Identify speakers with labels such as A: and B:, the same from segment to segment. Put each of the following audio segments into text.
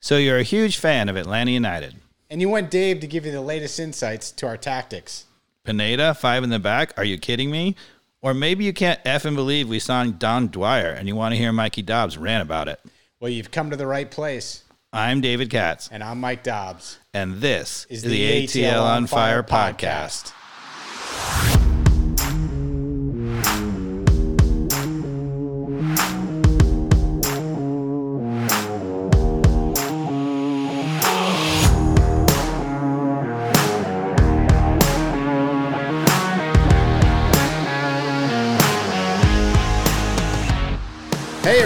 A: So you're a huge fan of Atlanta United.
B: And you want Dave to give you the latest insights to our tactics.
A: Pineda, five in the back. Are you kidding me? Or maybe you can't F and believe we signed Dom Dwyer and you want to hear Mikey Dobbs rant about it.
B: Well, you've come to the right place.
A: I'm David Katz,
B: And I'm Mike Dobbs.
A: and this
B: Is
A: is,
B: the
A: the ATL on Fire
B: Fire
A: podcast.
B: Hey,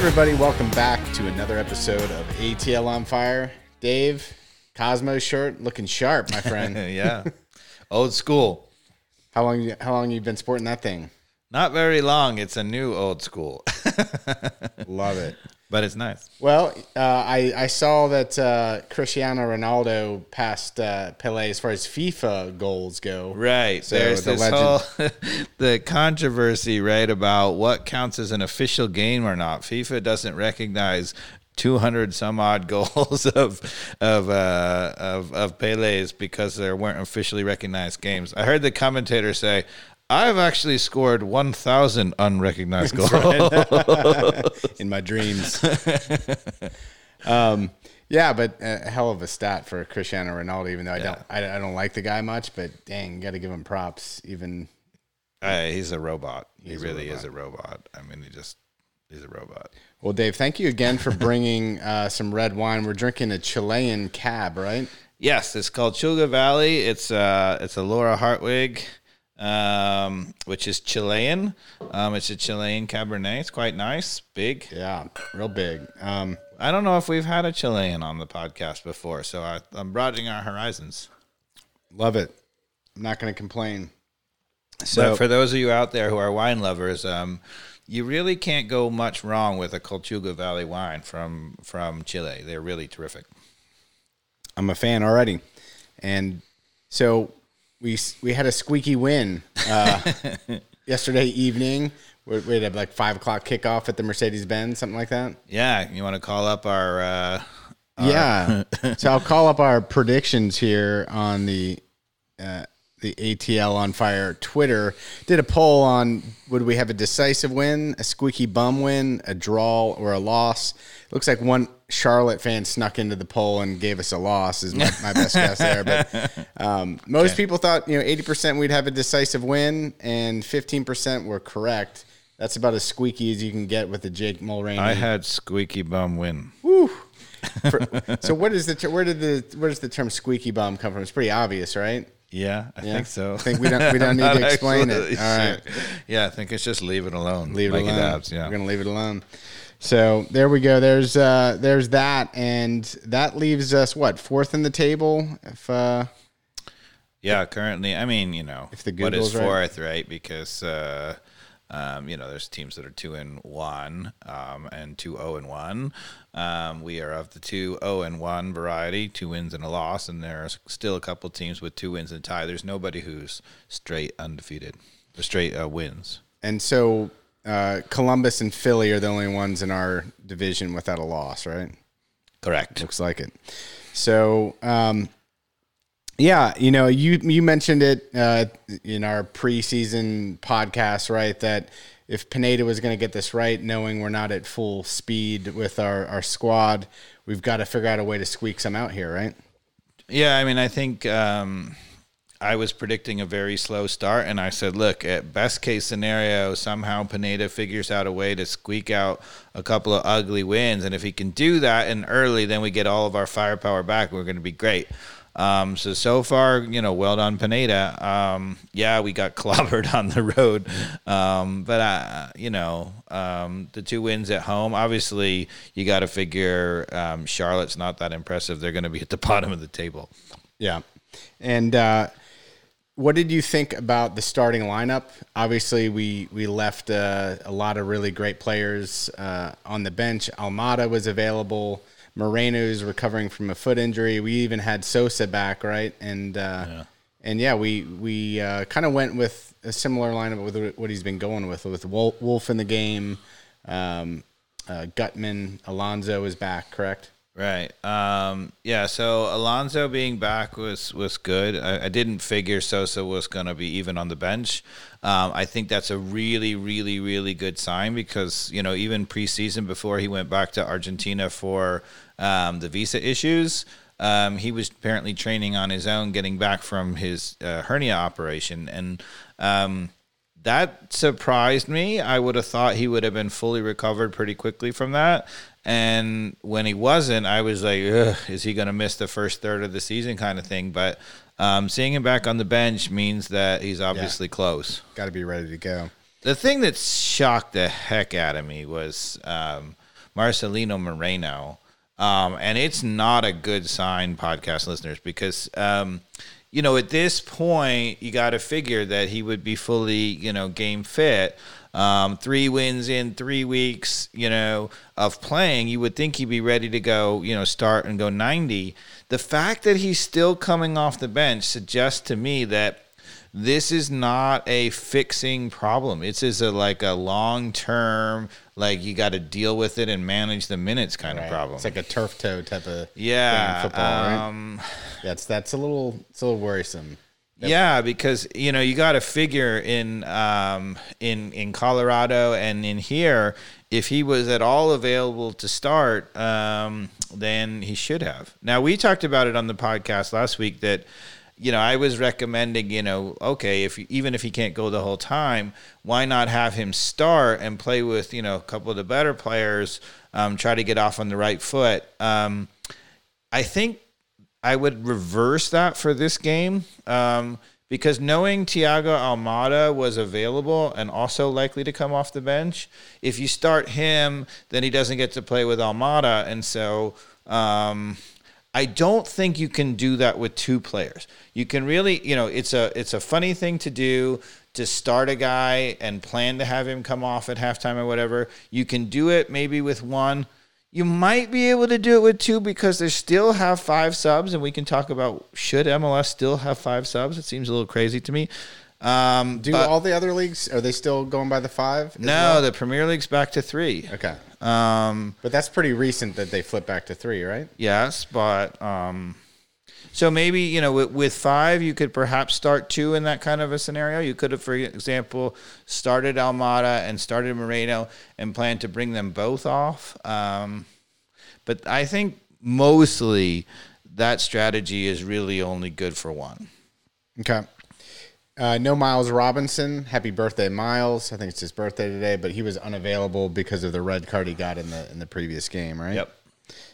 B: everybody. Welcome back to another episode of ATL on Fire. Dave, Cosmo shirt looking sharp, my friend.
A: yeah. Old school.
B: how long How long you been sporting that thing?
A: Not very long. It's a new old school,
B: Love it.
A: But it's nice.
B: Well, uh, I, I saw that uh, Cristiano Ronaldo passed uh, Pele as far as FIFA goals go.
A: Right.
B: So
A: There's
B: the
A: this
B: legend-
A: whole the controversy, right, about what counts as an official game or not. FIFA doesn't recognize 200 some odd goals of of uh, of of Pele's because there weren't officially recognized games. I heard the commentator say. I've actually scored 1,000 unrecognized goals.
B: in my dreams. um, yeah, but a hell of a stat for Cristiano Ronaldo. Even though I don't, I, I don't like the guy much, but dang, got to give him props. Even
A: Uh, he's a robot. He
B: He's a
A: really is a robot. I mean, he just he's a robot.
B: well, Dave, thank you again for bringing uh, some red wine. We're drinking a Chilean cab, right?
A: Yes, it's called Colchagua Valley. It's uh, it's a Laura Hartwig, um, which is Chilean. Um, it's a Chilean Cabernet. It's quite nice, big.
B: Yeah, real big. Um,
A: I don't know if we've had a Chilean on the podcast before, so I, I'm broadening our horizons.
B: love it. I'm not going to complain.
A: So,
B: So
A: for those of you out there who are wine lovers, um, you really can't go much wrong with a Colchagua Valley wine from from Chile. They're really terrific.
B: I'm a fan already, and so we we had a squeaky win uh, yesterday evening. We had like five o'clock kickoff at the Mercedes Benz, something like that.
A: Yeah, you want to call up our uh,
B: Yeah. so I'll call up our predictions here on the uh, the ATL on fire Twitter. Did a poll on would we have a decisive win, a squeaky bum win, a draw, or a loss? Looks like one Charlotte fan snuck into the poll and gave us a loss. Is my, my best guess there. But um, most people thought you know eighty percent we'd have a decisive win, and fifteen percent were correct. That's about as squeaky as you can get with the Jake Mulraney.
A: I had squeaky bum win.
B: For- so what is the ter- where did the where does the term squeaky bum come from? It's pretty obvious, right?
A: Yeah, I think so.
B: I think we don't we don't need to explain it. All right.
A: Yeah, I think it's just leave it alone.
B: leave it
A: Like
B: alone.
A: Yeah.
B: We're gonna leave it alone. So there we go. There's uh there's that, and that leaves us what fourth in the table. If uh
A: Yeah, currently, I mean, you know,
B: If the
A: what is
B: Google's right.
A: fourth, right? Because, uh, um, you know, there's teams that are two and one um, and two zero and one. Um, we are of the two zero and one variety, two wins and a loss, and there are still a couple teams with two wins and a tie. There's nobody who's straight undefeated, or straight uh, wins.
B: and so uh, Columbus and Philly are the only ones in our division without a loss, right?
A: Correct.
B: Looks like it. So, um, yeah, you know, you you mentioned it uh, in our preseason podcast, right? That if Pineda was going to get this right, knowing we're not at full speed with our our squad, we've got to figure out a way to squeak some out here, right?
A: Yeah, I mean, I think um, I was predicting a very slow start, and I said, look, at best case scenario, somehow Pineda figures out a way to squeak out a couple of ugly wins, and if he can do that and early, then we get all of our firepower back. We're going to be great. Um, so so far, you know, well done, Pineda. Um, yeah, we got clobbered on the road, um, but you know, um, the two wins at home. Obviously, you got to figure um, Charlotte's not that impressive. They're going to be at the bottom of the table.
B: Yeah. And uh, what did you think about the starting lineup? Obviously, we we left uh, a lot of really great players uh, on the bench. Almada was available. Moreno's recovering from a foot injury. We even had Sosa back, right? And uh, and yeah, we we uh, kind of went with a similar lineup with what he's been going with with Wolff, in the game. Um, uh, Gutman, Alonso is back, correct?
A: Right. Um, yeah. So Alonso being back was was good. I, I didn't figure Sosa was going to be even on the bench. Um, I think that's a really, really, really good sign because you know even preseason before he went back to Argentina for um, the visa issues. Um, he was apparently training on his own, getting back from his uh, hernia operation, and um, that surprised me. I would have thought he would have been fully recovered pretty quickly from that. And when he wasn't, I was like, is he going to miss the first third of the season kind of thing? But um, seeing him back on the bench means that he's obviously close.
B: Got to be ready to go.
A: The thing that shocked the heck out of me was um, Marcelino Moreno. Um, and it's not a good sign, podcast listeners, because um, you know, at this point, you got to figure that he would be fully, you know, game fit. Um, three wins in three weeks, you know, of playing, you would think he'd be ready to go, you know, start and go 90. The fact that he's still coming off the bench suggests to me that this is not a fixing problem. It's is a like a long term, like you got to deal with it and manage the minutes kind right. of problem.
B: It's like a turf toe type of
A: yeah football, um,
B: right? That's that's a little it's a little worrisome.
A: Yeah, because you know you got to figure in um, in in Colorado and in here, if he was at all available to start, um, then he should have. Now we talked about it on the podcast last week that you know, I was recommending, you know, okay, if even if he can't go the whole time, why not have him start and play with, you know, a couple of the better players, um, try to get off on the right foot. Um, I think I would reverse that for this game um, because knowing Thiago Almada was available and also likely to come off the bench, if you start him, then he doesn't get to play with Almada, and so. Um, I don't think you can do that with two players. You can really, you know, it's a it's a funny thing to do to start a guy and plan to have him come off at halftime or whatever. You can do it maybe with one. You might be able to do it with two because they still have five subs, and we can talk about should MLS still have five subs. It seems a little crazy to me.
B: Um, Do but, all the other leagues are they still going by the five?
A: No, well? the Premier League's back to three.
B: Okay, um, but that's pretty recent that they flip back to three, right?
A: Yes, but um, so maybe you know with, with, five you could perhaps start two in that kind of a scenario. You could have, for example, started Almada and started Moreno and planned to bring them both off. Um, but I think mostly that strategy is really only good for one.
B: Okay. Uh, no Miles Robinson. Happy birthday, Miles. I think it's his birthday today, but he was unavailable because of the red card he got in the in the previous game, right?
A: Yep.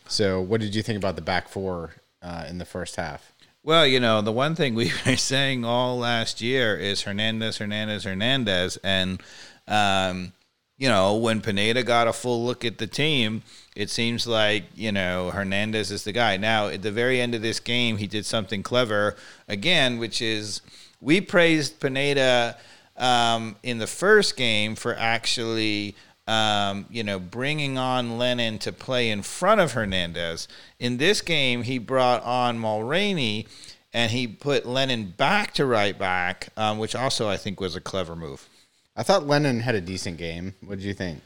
B: So, what did you think about the back four uh, in the first half?
A: Well, you know, the one thing we were saying all last year is Hernandez, Hernandez, Hernandez, and um, you know, when Pineda got a full look at the team, it seems like you know Hernandez is the guy. Now, at the very end of this game, he did something clever again, which is we praised Pineda um, in the first game for actually. Um, you know, bringing on Lennon to play in front of Hernandez. In this game, he brought on Mulraney and he put Lennon back to right back, um, which also I think was a clever move.
B: I thought Lennon had a decent game. What did you think?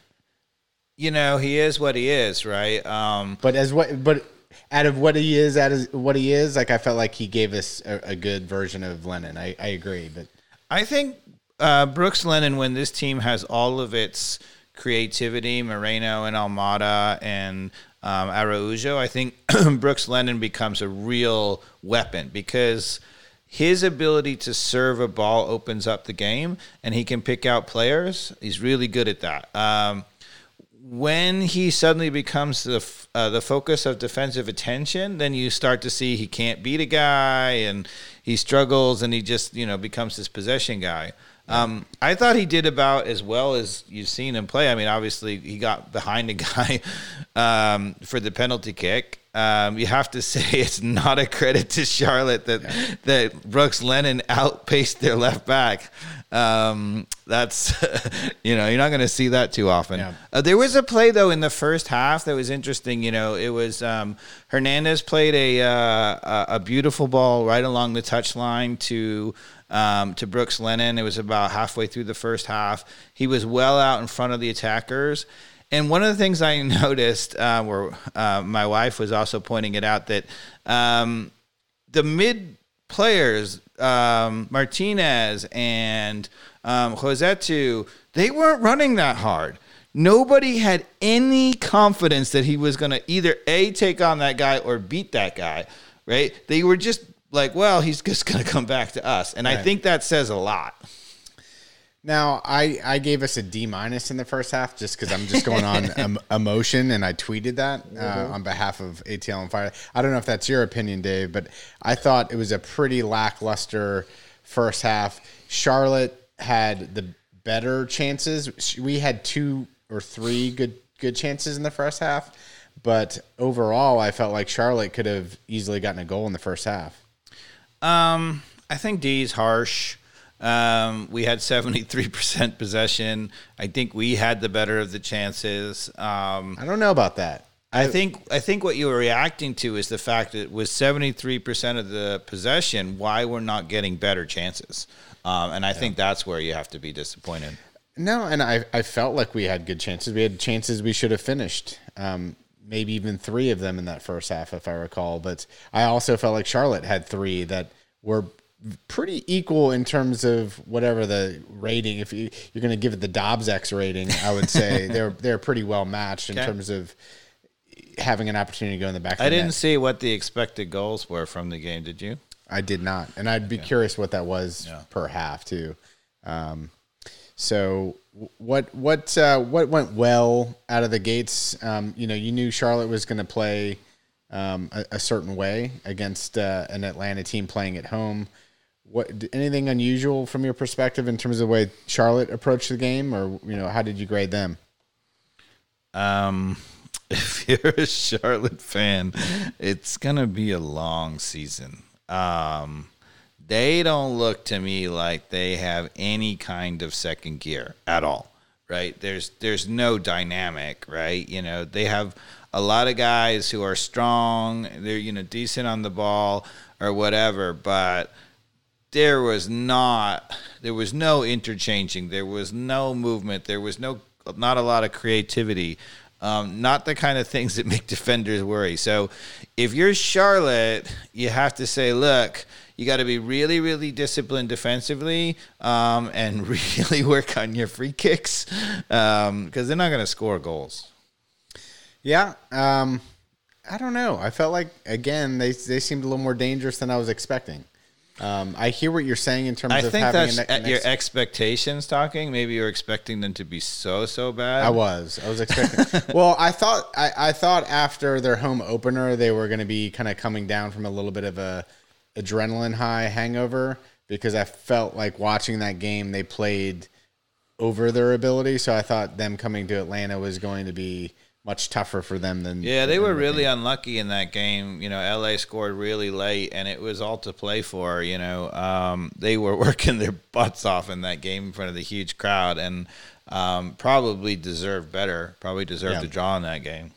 A: You know, he is what he is, right? Um,
B: but as what, but out of what he is, out of what he is, like I felt like he gave us a, a good version of Lennon. I, I agree, but
A: I think uh, Brooks Lennon, when this team has all of its creativity, Moreno and Almada and um, Araujo, I think Brooks Lennon becomes a real weapon because his ability to serve a ball opens up the game and he can pick out players. He's really good at that. Um, when he suddenly becomes the uh, the focus of defensive attention, then you start to see he can't beat a guy and he struggles and he just you know becomes this possession guy. Um, I thought he did about as well as you've seen him play. I mean, obviously he got behind a guy um, for the penalty kick. Um, you have to say it's not a credit to Charlotte that yeah. that Brooks Lennon outpaced their left back. Um, that's you know you're not going to see that too often. Yeah. Uh, there was a play though in the first half that was interesting. You know, it was um, Hernandez played a uh, a beautiful ball right along the touch line to um, to Brooks Lennon. It was about halfway through the first half. He was well out in front of the attackers. and one of the things I noticed, uh, where uh, my wife was also pointing it out, that um, the mid players, um, Martinez and um, Rosseto, they weren't running that hard. Nobody had any confidence that he was going to either A, take on that guy or beat that guy, right? They were just like, well, he's just going to come back to us. And I think that says a lot.
B: Now, I, I gave us a D minus in the first half just because I'm just going on em- emotion, and I tweeted that uh, on behalf of ATL on Fire. I don't know if that's your opinion, Dave, but I thought it was a pretty lackluster first half. Charlotte had the better chances. We had two or three good good chances in the first half, but overall, I felt like Charlotte could have easily gotten a goal in the first half.
A: Um, I think D's harsh. Um, we had 73% possession. I think we had the better of the chances. Um,
B: I don't know about that.
A: I think I think what you were reacting to is the fact that with 73% of the possession, why we're not getting better chances. Um, and I think that's where you have to be disappointed.
B: No, and I, I felt like we had good chances. We had chances we should have finished. Um, maybe even three of them in that first half, if I recall. But I also felt like Charlotte had three that were pretty equal in terms of whatever the rating. If you, you're going to give it the Dobbs X rating, I would say they're they're pretty well matched in
A: Okay.
B: terms of having an opportunity to go in the back.
A: I
B: the
A: didn't
B: net.
A: see what the expected goals were from the game. Did you?
B: I did not, and I'd be curious what that was per half too. Um, so what what uh, what went well out of the gates? Um, you know, you knew Charlotte was going to play um, a, a certain way against uh, an Atlanta team playing at home. What anything unusual from your perspective in terms of the way Charlotte approached the game, or you know, how did you grade them?
A: Um, if you're a Charlotte fan, it's gonna be a long season. Um, they don't look to me like they have any kind of second gear at all. Right? There's there's no dynamic. Right? You know they have a lot of guys who are strong. They're you know decent on the ball or whatever, but there was not there was no interchanging there was no movement there was no not a lot of creativity um, not the kind of things that make defenders worry so if you're charlotte you have to say look you got to be really really disciplined defensively um, and really work on your free kicks because they're not going to score goals
B: Yeah, um, I don't know. I felt like again they they seemed a little more dangerous than I was expecting. Um, I hear what you're saying in terms
A: I
B: of
A: think
B: having
A: that's
B: ne-
A: your expectations talking. Maybe you're expecting them to be so so bad.
B: I was. I was expecting. well, I thought I, I thought after their home opener they were going to be kind of coming down from a little bit of a adrenaline high hangover because I felt like watching that game they played over their ability. So I thought them coming to Atlanta was going to be much tougher for them than
A: Yeah, they
B: than
A: were really
B: game.
A: unlucky in that game. You know, LA scored really late, and it was all to play for. You know, um, they were working their butts off in that game in front of the huge crowd, and um, probably deserved better. Probably deserved
B: Yeah.
A: to draw in that game.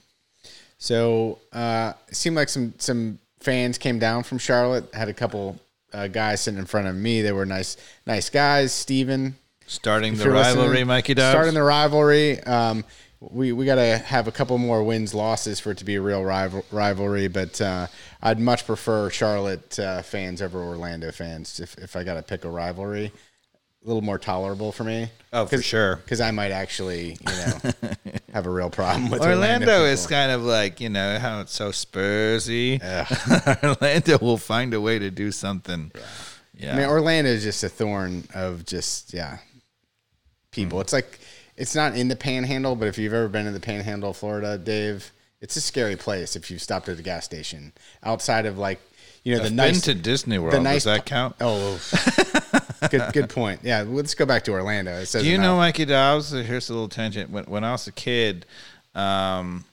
B: So uh, it seemed like some some fans came down from Charlotte. Had a couple uh, guys sitting in front of me. They were nice nice guys. Steven,
A: Starting the rivalry, Mikey.
B: Starting the rivalry. Um, we we got to have a couple more wins losses for it to be a real rival, rivalry. But uh, I'd much prefer Charlotte uh, fans over Orlando fans if if I got to pick a rivalry. A little more tolerable for me.
A: Oh, for sure.
B: Because I might actually, you know, have a real problem with
A: Orlando,
B: Orlando.
A: is kind of like you know how it's so Spursy. Orlando will find a way to do something. Yeah,
B: I mean, Orlando is just a thorn of just yeah people. Hmm. It's like it's not in the Panhandle, but if you've ever been in the Panhandle, of Florida, Dave, it's a scary place. If you've stopped at a gas station outside of like you know
A: I've
B: the
A: been
B: nice
A: to Disney World.
B: nice
A: Does that count?
B: Oh, good good point. Yeah, let's go back to Orlando. It says
A: Do you know Mikey Dobbs? Here's a little tangent. When, when I was a kid, um,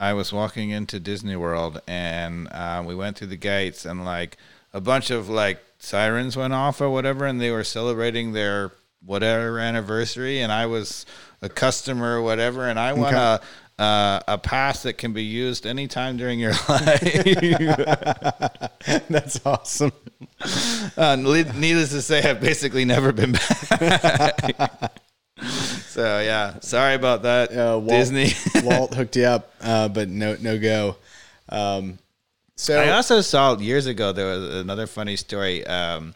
A: I was walking into Disney World and uh, we went through the gates and like a bunch of like sirens went off or whatever, and they were celebrating their whatever anniversary, and I was a customer or whatever, and I won
B: Okay.
A: A. Uh, a pass that can be used anytime during your life.
B: That's awesome.
A: uh, needless to say, I've basically never been back. So yeah, sorry about that,
B: Uh, Walt,
A: Disney.
B: Walt hooked you up, uh, but no, no go. Um, so
A: I also saw years ago there was another funny story. Um,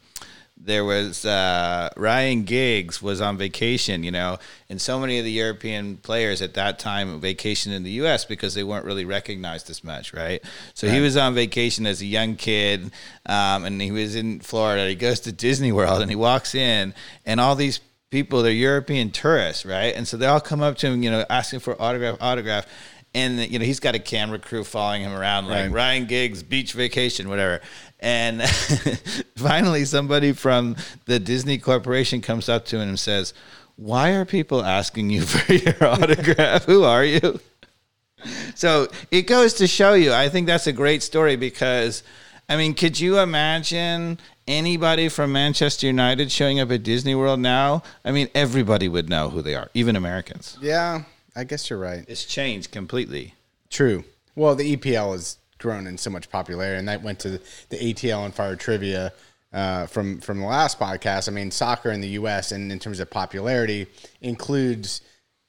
A: there was uh, Ryan Giggs was on vacation, you know, and so many of the European players at that time vacation in the U.S. because they weren't really recognized as much, right? So he was on vacation as a young kid, um, and he was in Florida. He goes to Disney World and he walks in, and all these people they're European tourists, right? And so they all come up to him, you know, asking for autograph, autograph. And you know he's got a camera crew following him around, like
B: Right.
A: Ryan Giggs, beach vacation, whatever. And finally, somebody from the Disney Corporation comes up to him and says, "Why are people asking you for your autograph? Who are you?" So it goes to show you. I think that's a great story because, I mean, could you imagine anybody from Manchester United showing up at Disney World now? I mean, everybody would know who they are, even Americans.
B: yeah, I guess you're right.
A: It's changed completely.
B: True. Well, the EPL has grown in so much popularity, and that went to the ATL on Fire trivia uh, from from the last podcast. I mean, soccer in the U.S. and in terms of popularity includes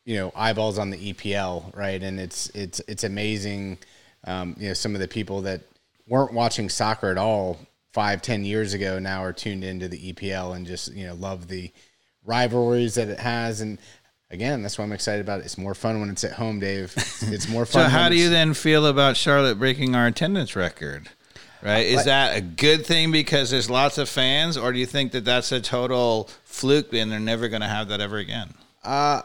B: you know eyeballs on the EPL, right? And it's it's it's amazing. Um, you know, some of the people that weren't watching soccer at all five, ten years ago now are tuned into the EPL and just you know love the rivalries that it has and. Again, that's why I'm excited about it. It's more fun when it's at home, Dave. It's, it's more fun.
A: So, how do you then feel about Charlotte breaking our attendance record? Right? Is that a good thing because there's lots of fans, or do you think that that's a total fluke and they're never going to have that ever again?
B: Uh,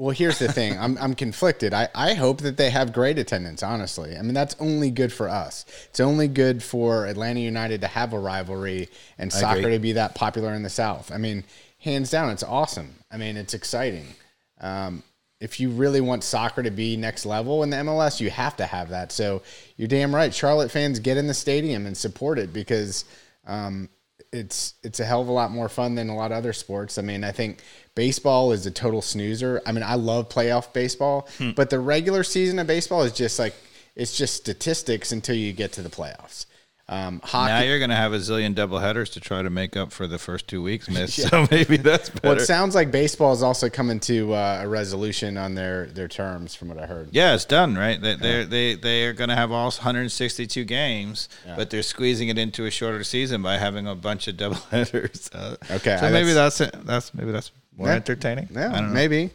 B: well, here's the thing. I'm I'm conflicted. I, I hope that they have great attendance, honestly. I mean, that's only good for us. It's only good for Atlanta United to have a rivalry and soccer to be that popular in the South. I mean, hands down, it's awesome. I mean, it's exciting. Um, if you really want soccer to be next level in the MLS, you have to have that. So you're damn right. Charlotte fans get in the stadium and support it because um, it's it's a hell of a lot more fun than a lot of other sports. I mean, I think baseball is a total snoozer. I mean, I love playoff baseball,
A: Hmm.
B: but the regular season of baseball is just like it's just statistics until you get to the playoffs. Um, hockey.
A: Now you're going to have a zillion double headers to try to make up for the first two weeks missed. So maybe that's better.
B: well, it sounds like baseball is also coming to uh, a resolution on their their terms, from what I heard.
A: yeah, it's done, right? They they're, they they are going to have all 162 games, but they're squeezing it into a shorter season by having a bunch of double headers. Uh,
B: Okay,
A: so
B: I-
A: maybe that's it. That's maybe that's more
B: Yeah.
A: entertaining.
B: Yeah,
A: I don't know.
B: maybe.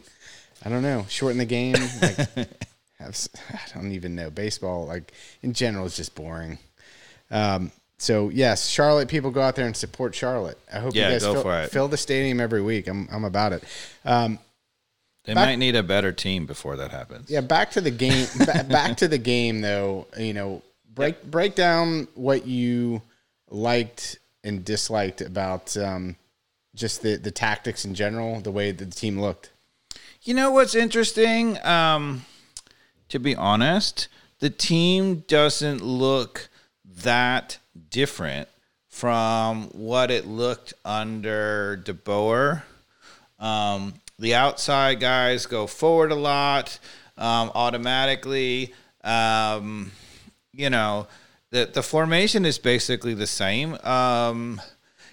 B: I don't know. Shorten the game. Like, have, I don't even know. Baseball, like in general, is just boring. Um, so yes, Charlotte people go out there and support Charlotte. I hope
A: Yeah,
B: you guys
A: go
B: fill,
A: for it.
B: fill the stadium every week. I'm I'm about it. Um,
A: They
B: Back-
A: might need a better team before that happens.
B: yeah, back to the game. ba- back to the game, though. You know, break break down what you liked and disliked about um, just the the tactics in general, the way that the team looked.
A: You know what's interesting? Um, to be honest, the team doesn't look that different from what it looked under De Boer. Um, the outside guys go forward a lot um, automatically. Um, you know, the the formation is basically the same. Um,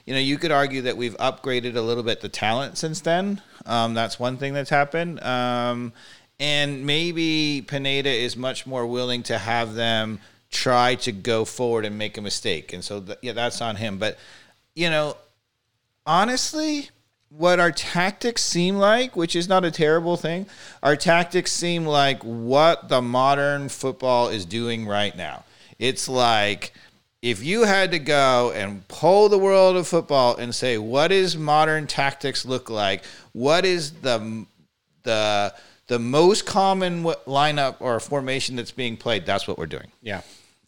A: you know, you could argue that we've upgraded a little bit the talent since then. Um, that's one thing that's happened. Um, and maybe Pineda is much more willing to have them try to go forward and make a mistake. And so, th- yeah, that's on him. But, you know, honestly, what our tactics seem like, which is not a terrible thing, our tactics seem like what the modern football is doing right now. It's like if you had to go and pull the world of football and say, what does modern tactics look like? What is the the the most common lineup or formation that's being played? That's what we're doing.
B: Yeah,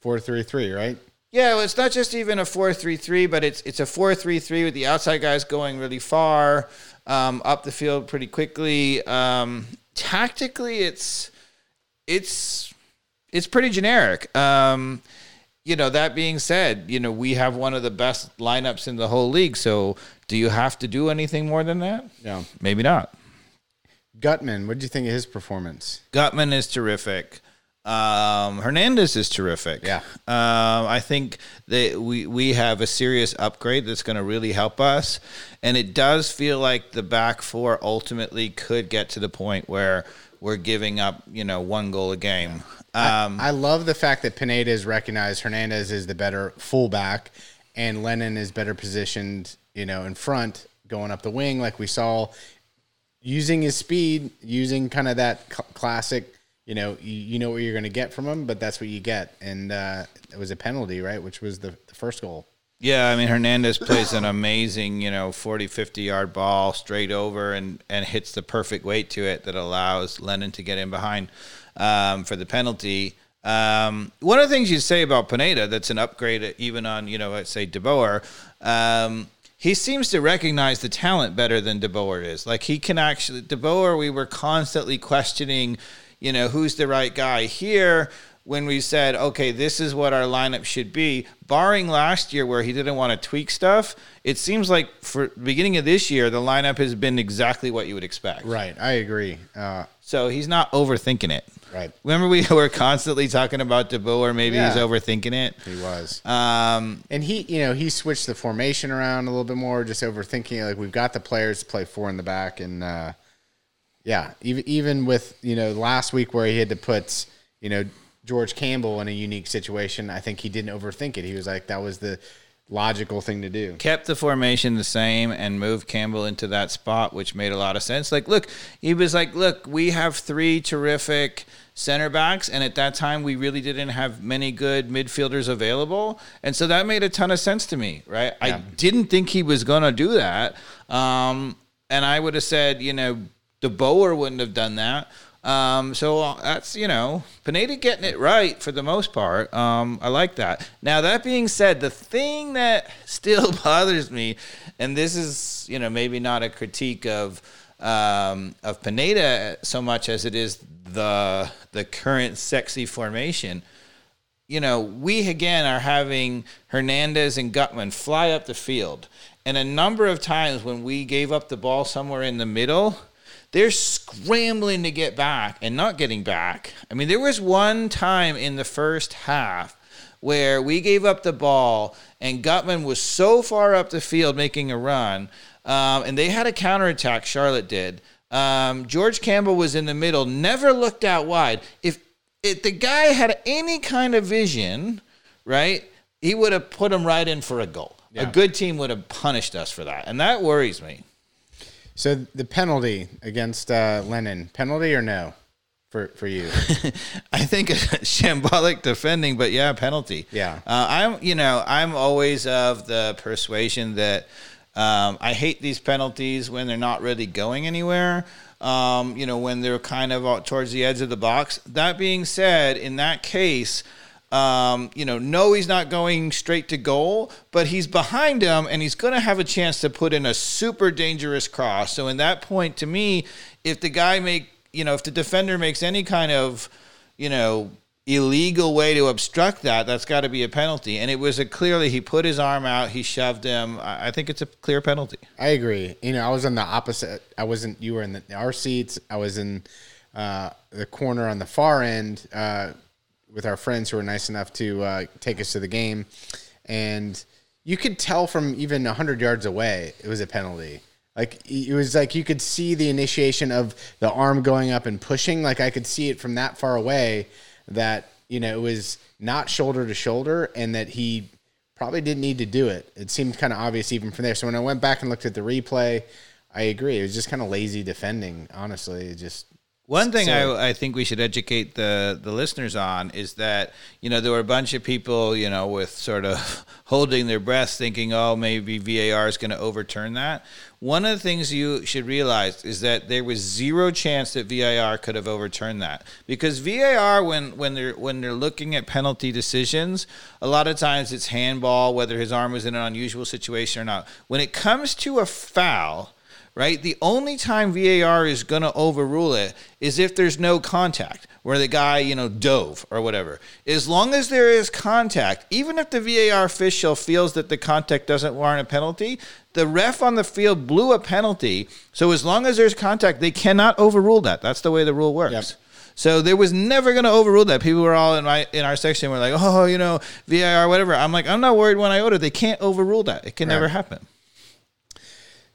B: four three three, right?
A: Yeah, well, it's not just even a four-three-three, but it's it's a four-three-three with the outside guys going really far um, up the field pretty quickly. Um, tactically, it's it's it's pretty generic. Um, you know, that being said, you know, we have one of the best lineups in the whole league. So, do you have to do anything more than that?
B: Yeah.
A: Maybe not.
B: Gutman, what do you think of his performance?
A: Gutman is terrific. Um, Hernandez is terrific.
B: Yeah.
A: Um, I think that we we have a serious upgrade that's going to really help us, and it does feel like the back four ultimately could get to the point where we're giving up, you know, one goal a game. Um,
B: I love the fact that Pineda is recognized Hernandez is the better fullback, and Lennon is better positioned, you know, in front, going up the wing, like we saw, using his speed, using kind of that cl- classic. You know, you, you know what you're going to get from him, but that's what you get, and uh, it was a penalty, right? Which was the, the first goal.
A: Yeah, I mean Hernandez plays an amazing, you know, 40 50 yard ball straight over and and hits the perfect weight to it that allows Lennon to get in behind um, for the penalty. Um, one of the things you say about Pineda that's an upgrade even on, you know, let's say DeBoer, um, he seems to recognize the talent better than DeBoer is. Like he can actually DeBoer, we were constantly questioning, you know, who's the right guy here when we said, okay, this is what our lineup should be, barring last year where he didn't want to tweak stuff, it seems like for the beginning of this year, the lineup has been exactly what you would expect.
B: Right, I agree. Uh,
A: So he's not overthinking it.
B: Right.
A: Remember we were constantly talking about DeBoer, Or maybe he's overthinking it.
B: he was.
A: Um,
B: And he, you know, he switched the formation around a little bit more, just overthinking. it. Like we've got the players to play four in the back, and uh, yeah, even even with you know last week where he had to put you know George Campbell in a unique situation, I think he didn't overthink it. He was like that was the logical thing to do.
A: kept the formation the same and moved Campbell into that spot, which made a lot of sense. Like, look, he was like, look, we have three terrific center backs, and at that time, we really didn't have many good midfielders available, and so that made a ton of sense to me, right? I didn't think he was gonna do that, um, and I would have said, you know, De Boer wouldn't have done that. Um, so that's you know Pineda getting it right for the most part. Um, I like that. Now that being said, the thing that still bothers me, and this is you know maybe not a critique of um, of Pineda so much as it is the the current sexy formation. You know, we again are having Hernandez and Gutman fly up the field, and a number of times when we gave up the ball somewhere in the middle they're scrambling to get back and not getting back. I mean, there was one time in the first half where we gave up the ball and Gutman was so far up the field making a run, um, and they had a counterattack, Charlotte did. Um, George Campbell was in the middle, never looked out wide. If, if the guy had any kind of vision, right, he would have put him right in for a goal. A good team would have punished us for that, and that worries me.
B: So the penalty against uh, Lennon, penalty or no for for you?
A: I think shambolic defending, but yeah, penalty.
B: Yeah.
A: uh, I'm you know I'm always of the persuasion that um, I hate these penalties when they're not really going anywhere. Um, you know when they're kind of towards the edge of the box. That being said, in that case. Um, you know, no, he's not going straight to goal, but he's behind him and he's going to have a chance to put in a super dangerous cross. So, in that point, to me, if the guy make, you know, if the defender makes any kind of, you know, illegal way to obstruct that, that's got to be a penalty. And it was a clearly he put his arm out, he shoved him. I think it's a clear penalty.
B: I agree. You know, I was on the opposite. I wasn't. You were in the, our seats. I was in uh, the corner on the far end uh, with our friends who were nice enough to uh, take us to the game, and you could tell from even hundred yards away it was a penalty. Like it was like you could see the initiation of the arm going up and pushing. Like I could see it from that far away that you know it was not shoulder to shoulder, and that he probably didn't need to do it. It seemed kind of obvious even from there. So when I went back and looked at the replay, I agree. It was just kind of lazy defending. Honestly, it just
A: One thing
B: So-
A: I, I think we should educate the, the listeners on is that, you know, there were a bunch of people, you know, with sort of holding their breath thinking, oh, maybe VAR is going to overturn that. One of the things you should realize is that there was zero chance that VAR could have overturned that because VAR, when, when they're when they're looking at penalty decisions, a lot of times it's handball, whether his arm was in an unusual situation or not. When it comes to a foul, right? The only time VAR is going to overrule it is if there's no contact, where the guy, you know, dove or whatever. As long as there is contact, even if the VAR official feels that the contact doesn't warrant a penalty, the ref on the field blew a penalty. So as long as there's contact, they cannot overrule that. That's the way the rule works.
B: Yep.
A: So there was never going to overrule that. People were all in my in our section were like, oh, you know, VAR, whatever. I'm like, I'm not worried one iota. They can't overrule that. It can never happen.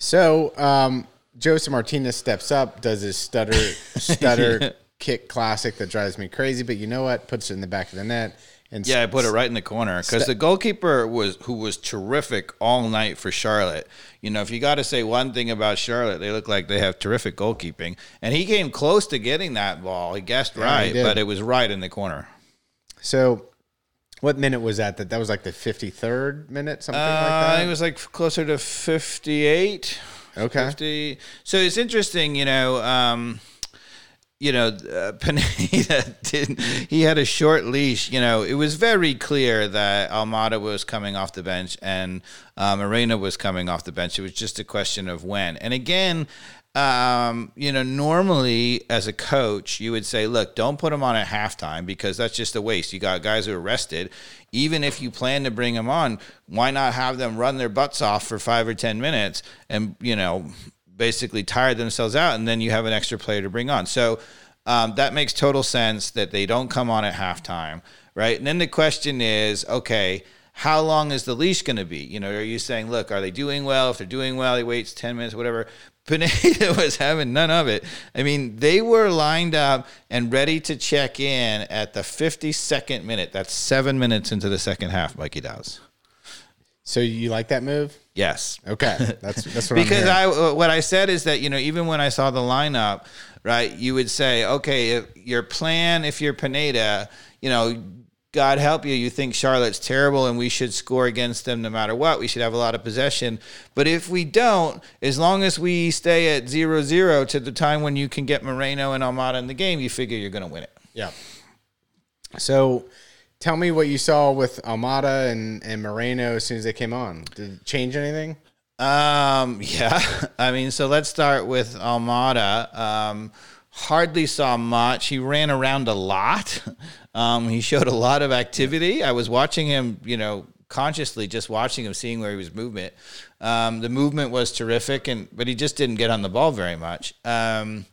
B: So um, Josef Martinez steps up, does his stutter stutter kick classic that drives me crazy. But you know what? Puts it in the back of the net. And
A: Yeah, I put it right in the corner because the goalkeeper was who was terrific all night for Charlotte. You know, if you got to say one thing about Charlotte, they look like they have terrific goalkeeping, and he came close to getting that ball. He guessed
B: he
A: right,
B: did.
A: but it was right in the corner.
B: So, what minute was that? That that was like the fifty third minute, something
A: Uh,
B: like
A: I think
B: that.
A: it was like closer to fifty-eight.
B: Okay.
A: 50. So it's interesting, you know. Um, you know, uh, Pineda did. He had a short leash. You know, it was very clear that Almada was coming off the bench and Moreno was coming off the bench. It was just a question of when. And again, um, you know, normally as a coach, you would say, look, don't put them on at halftime because that's just a waste. You got guys who are rested. Even if you plan to bring them on, why not have them run their butts off for five or 10 minutes and, you know, basically tire themselves out and then you have an extra player to bring on. So um, that makes total sense that they don't come on at halftime, right? And then the question is, okay, how long is the leash going to be? You know, are you saying, look, are they doing well? If they're doing well, he waits 10 minutes, whatever. Pineda was having none of it. I mean, they were lined up and ready to check in at the 52nd minute. That's seven minutes into the second half, Mikey Dow's.
B: So you like that move?
A: Yes.
B: Okay, that's that's what
A: because. I uh, what I said is that you know even when I saw the lineup, right, you would say, okay, if your plan, if you're Pineda, you know, God help you, you think Charlotte's terrible and we should score against them no matter what. We should have a lot of possession. But if we don't, as long as we stay at zero zero to the time when you can get Moreno and Almada in the game, you figure you're going to win it.
B: Yeah. So, tell me what you saw with Almada and, and Moreno as soon as they came on. Did it change anything?
A: Um, yeah. I mean, so let's start with Almada. Um, hardly saw much. He ran around a lot. Um, he showed a lot of activity. I was watching him, you know, consciously just watching him, seeing where he was movement. Um, the movement was terrific, and but he just didn't get on the ball very much. Um,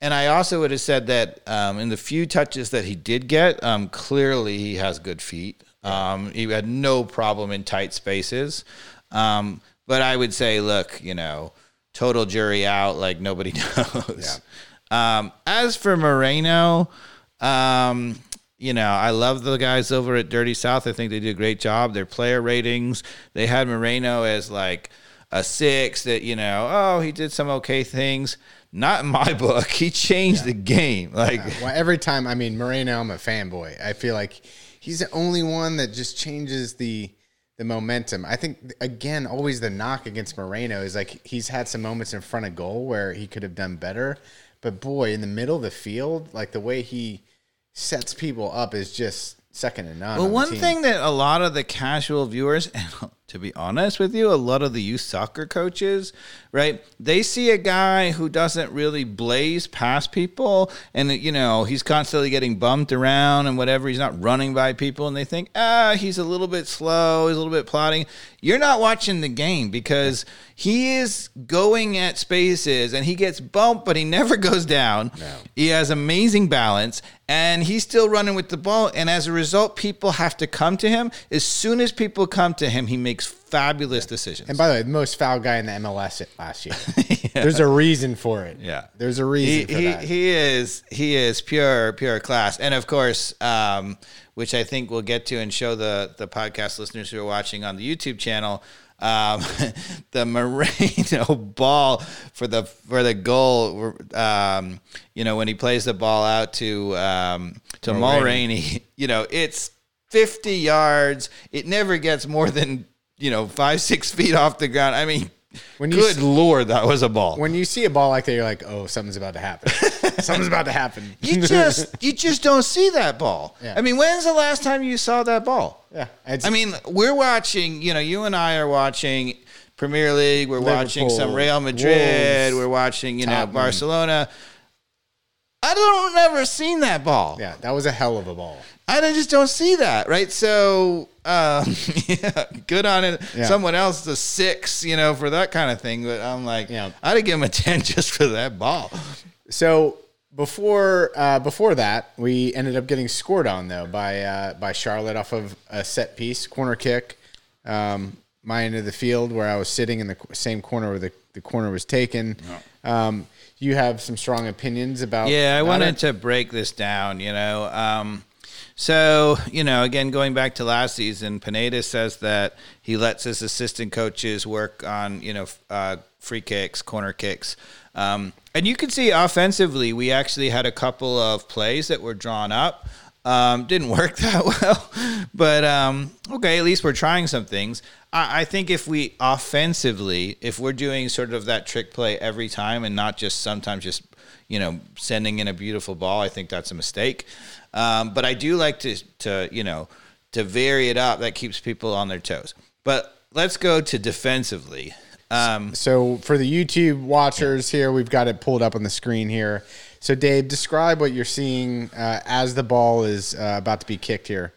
A: and I also would have said that um, in the few touches that he did get, um, clearly he has good feet. Um, he had no problem in tight spaces. Um, but I would say, look, you know, total jury out, like nobody knows. Um, as for Moreno, um, you know, I love the guys over at Dirty South. I think they do a great job. Their player ratings, they had Moreno as like a six that, you know, oh, he did some okay things. Not in my book. He changed the game. Like,
B: Well, every time, I mean, Moreno, I'm a fanboy. I feel like he's the only one that just changes the the momentum. I think again, always the knock against Moreno is like he's had some moments in front of goal where he could have done better, but boy, in the middle of the field, like the way he sets people up is just second to none.
A: Well,
B: on
A: one thing that a lot of the casual viewers, and to be honest with you, a lot of the youth soccer coaches, right? They see a guy who doesn't really blaze past people, and you know he's constantly getting bumped around and whatever. He's not running by people, and they think, ah, he's a little bit slow, he's a little bit plodding. You're not watching the game because he is going at spaces and he gets bumped, but he never goes down. He has amazing balance and he's still running with the ball. And as a result, people have to come to him. As soon as people come to him, he makes fabulous decisions.
B: And by the way, the most foul guy in the MLS last year. There's a reason for it.
A: Yeah.
B: There's a
A: he,
B: reason for
A: he,
B: that.
A: he is he is pure pure class and of course um, which i think we'll get to and show the the podcast listeners who are watching on the youtube channel um, the Moreno ball for the for the goal um, you know when he plays the ball out to um, to Mulraney you know it's 50 yards it never gets more than you know five six feet off the ground i mean
B: When you
A: good lord that was a ball
B: when you see a ball like that, you're like, oh, something's about to happen. something's about to happen.
A: You just you just don't see that ball.
B: Yeah.
A: I mean, when's the last time you saw that ball?
B: yeah.
A: I mean, we're watching. You know, you and I are watching Premier League. We're watching some Real Madrid.
B: Wolves,
A: we're watching you know
B: Tottenham.
A: Barcelona. I don't never seen that ball.
B: yeah, that was a hell of a ball.
A: I just don't see that, right? So, um, yeah, good on it.
B: Yeah.
A: Someone else the six, you know, for that kind of thing. But I'm like,
B: Yeah.
A: I'd give him a ten just for that ball.
B: So before uh, before that, we ended up getting scored on though by uh, by Charlotte off of a set piece corner kick. Um, my end of the field where I was sitting in the same corner where the, the corner was taken. Um, you have some strong opinions about
A: Yeah, I
B: about
A: wanted
B: it?
A: to break this down, you know. Um, so, you know, again, going back to last season, Pineda says that he lets his assistant coaches work on, you know, uh, free kicks, corner kicks. Um, and you can see offensively, we actually had a couple of plays that were drawn up. Um, didn't work that well, but um, okay, at least we're trying some things. I, I think if we offensively, if we're doing sort of that trick play every time and not just sometimes just you know sending in a beautiful ball, I think that's a mistake. Um, but I do like to to you know to vary it up. That keeps people on their toes. But let's go to defensively. Um,
B: So for the YouTube watchers here, we've got it pulled up on the screen here. So Dave, describe what you're seeing uh, as the ball is uh, about to be kicked here.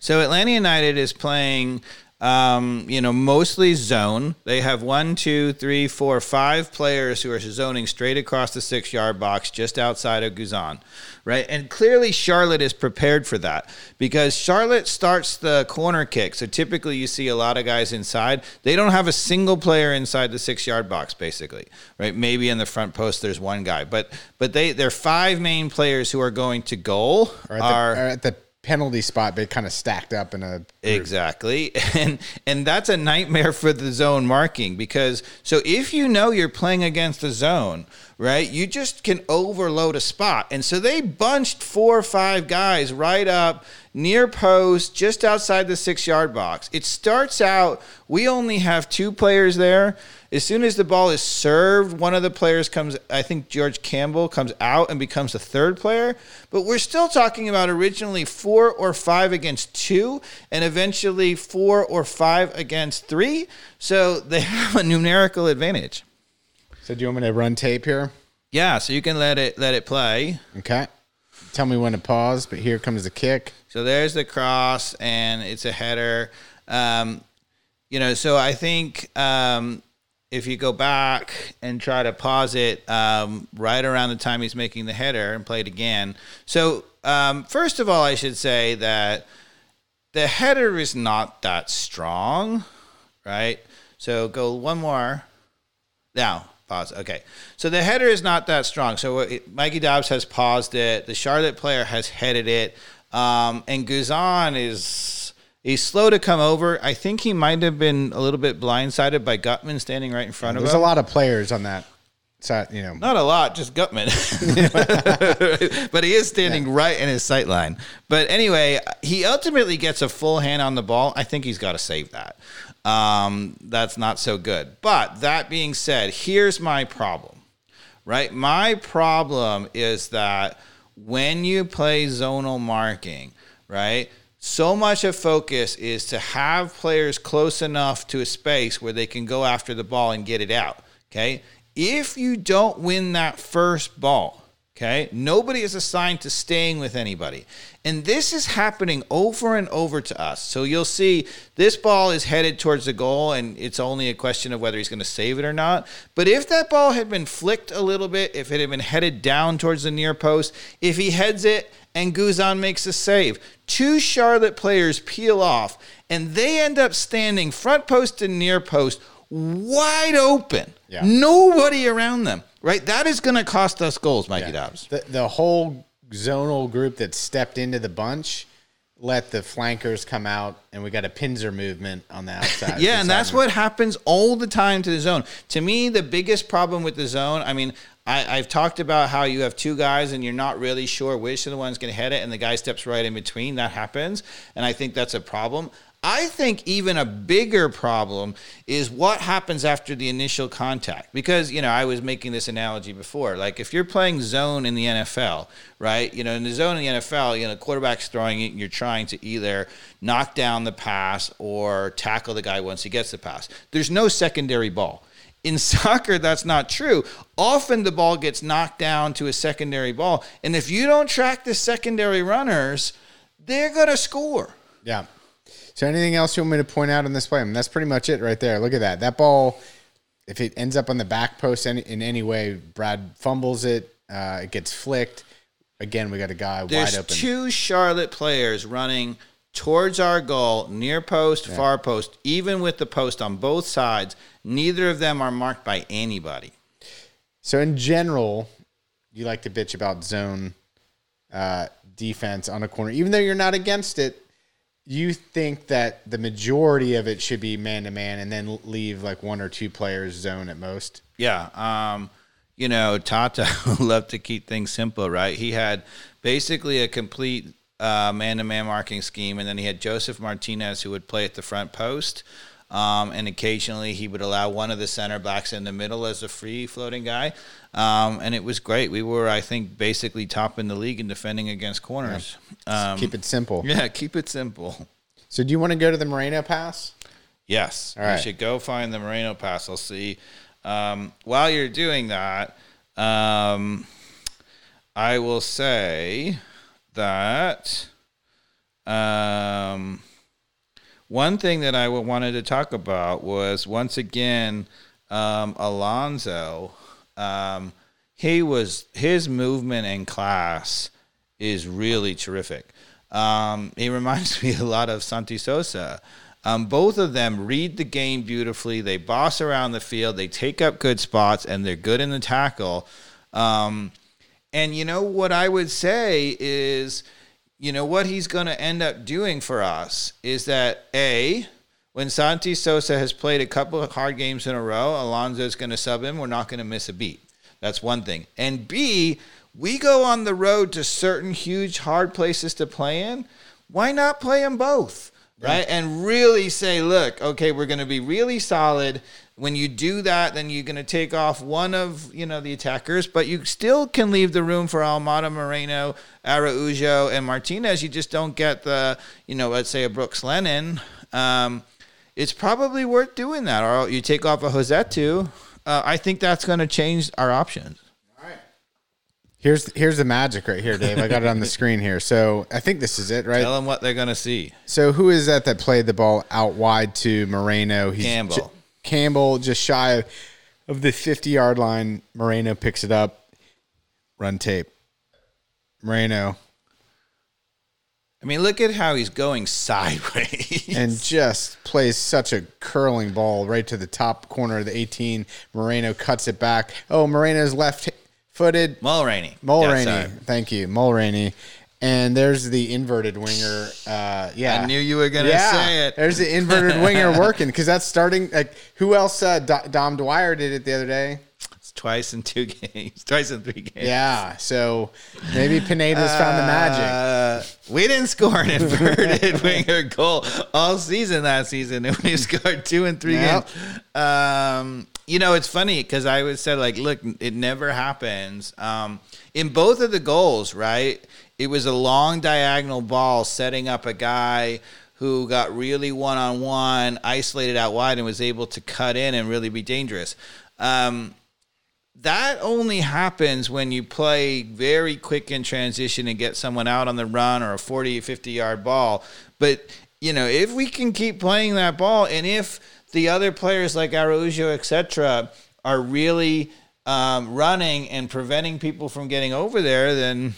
A: So Atlanta United is playing, um, you know, mostly zone. They have one, two, three, four, five players who are zoning straight across the six-yard box just outside of Guzan, right? And clearly Charlotte is prepared for that because Charlotte starts the corner kick. So typically you see a lot of guys inside. They don't have a single player inside the six-yard box, basically, right? Maybe in the front post there's one guy, but but they their five main players who are going to goal
B: Or at,
A: are
B: the, or at the penalty spot, they kind of stacked up in a
A: Exactly. And and that's a nightmare for the zone marking because so if you know you're playing against the zone, right? You just can overload a spot. And so they bunched four or five guys right up near post just outside the 6-yard box. It starts out we only have two players there. As soon as the ball is served, one of the players comes, I think George Campbell comes out and becomes the third player. But we're still talking about originally four or five against two, and eventually four or five against three. So they have a numerical advantage.
B: So do you want me to run tape here?
A: Yeah, so you can let it let it play.
B: Okay. Tell me when to pause, but here comes the kick.
A: So there's the cross, and it's a header. Um, you know, so I think um, if you go back and try to pause it um, right around the time he's making the header and play it again. So um, first of all, I should say that the header is not that strong, right? So go one more. Now, pause. Okay. So the header is not that strong. So it, Mikey Dobbs has paused it. The Charlotte player has headed it. Um, and Guzan is he's slow to come over. I think he might have been a little bit blindsided by Gutman standing right in front of
B: There's
A: him.
B: There's a lot of players on that side, you know.
A: Not a lot, just Gutman. but he is standing right in his sight line. But anyway, he ultimately gets a full hand on the ball. I think he's got to save that. Um, that's not so good. But that being said, here's my problem, right? My problem is that when you play zonal marking, right? So much of focus is to have players close enough to a space where they can go after the ball and get it out. Okay. If you don't win that first ball, okay, nobody is assigned to staying with anybody. And this is happening over and over to us. So you'll see this ball is headed towards the goal, and it's only a question of whether he's going to save it or not. But if that ball had been flicked a little bit, if it had been headed down towards the near post, if he heads it and Guzan makes a save, two Charlotte players peel off, and they end up standing front post and near post wide open.
B: Yeah.
A: Nobody around them, right? That is going to cost us goals, Mikey
B: Yeah.
A: Dobbs.
B: The, the whole zonal group that stepped into the bunch let the flankers come out, and we got a pinzer movement on the outside.
A: Yeah, and
B: Inside
A: that's what happens all the time to the zone. To me, the biggest problem with the zone, I mean, I, I've talked about how you have two guys and you're not really sure which of the one's going to hit it, and the guy steps right in between. That happens, and I think that's a problem. I think even a bigger problem is what happens after the initial contact. Because, you know, I was making this analogy before. Like, if you're playing zone in the NFL, right? You know, in the zone in the NFL, you know, quarterback's throwing it and you're trying to either knock down the pass or tackle the guy once he gets the pass. There's no secondary ball. In soccer, that's not true. Often the ball gets knocked down to a secondary ball. And if you don't track the secondary runners, they're going to score.
B: Yeah. So anything else you want me to point out in this play? I mean, that's pretty much it right there. Look at that. That ball, if it ends up on the back post any, in any way, Brad fumbles it. Uh, it gets flicked. Again, we got a guy
A: There's
B: wide open.
A: two Charlotte players running towards our goal, near post, far post, even with the post on both sides. Neither of them are marked by anybody.
B: So in general, you like to bitch about zone uh, defense on a corner, even though you're not against it. You think that the majority of it should be man to man, and then leave like one or two players zone at most.
A: Yeah. Um, you know, Tata loved to keep things simple, right? He had basically a complete man to man marking scheme, and then he had Josef Martinez who would play at the front post. Um, and occasionally he would allow one of the center backs in the middle as a free floating guy. Um, and it was great. We were, I think, basically top in the league in defending against corners. Um,
B: Keep it simple.
A: yeah, keep it simple.
B: So do you want to go to the Moreno pass?
A: Yes,
B: All right.
A: you should go find the Moreno pass. I'll see. Um, while you're doing that, um, I will say that um, one thing that I wanted to talk about was once again um, Alonso. Um, he was his movement and class is really terrific. Um, he reminds me a lot of Santi Sosa. Um, both of them read the game beautifully. They boss around the field. They take up good spots, and they're good in the tackle. Um, and you know what I would say is, you know what he's going to end up doing for us is that a when Santi Sosa has played a couple of hard games in a row, Alonso's going to sub him. We're not going to miss a beat. That's one thing. And B, we go on the road to certain huge hard places to play in. Why not play them both? Right? And really say, look, okay, we're going to be really solid. When you do that, then you're going to take off one of, you know, the attackers, but you still can leave the room for Almada Moreno, Araujo, and Martinez. You just don't get the, you know, let's say a Brooks Lennon. Um, it's probably worth doing that. Or you take off a Rosseto. Uh, I think that's going to change our options.
B: Here's here's the magic right here, Dave. I got it on the screen here. So I think this is it, right?
A: Tell them what they're going to see.
B: So who is that that played the ball out wide to Moreno? He's
A: Campbell.
B: ju- Campbell just shy of, the 50 yard line. Moreno picks it up. Run tape. Moreno
A: I mean, look at how he's going sideways.
B: and just plays such a curling ball right to the top corner of the 18. Moreno cuts it back. Oh, Moreno's left footed.
A: Mulraney. Mulraney.
B: Thank you. Mulraney. And there's the inverted winger. Uh, yeah.
A: I knew you were going to
B: yeah,
A: say it.
B: There's the inverted winger working because that's starting. Like who else? Uh, Do- Dom Dwyer did it the other day.
A: It's twice in two games, twice in three games.
B: Yeah. So maybe Pineda's found the magic.
A: Uh, we didn't score an inverted winger goal all season last season, and we scored two and three games. Um, you know, it's funny because I would say like, look, it never happens. Um, in both of the goals, right? It was a long diagonal ball setting up a guy who got really one on one, isolated out wide, and was able to cut in and really be dangerous. Um, that only happens when you play very quick in transition and get someone out on the run or a 40 50 yard ball but you know if we can keep playing that ball and if the other players like Araujo etc are really um, running and preventing people from getting over there then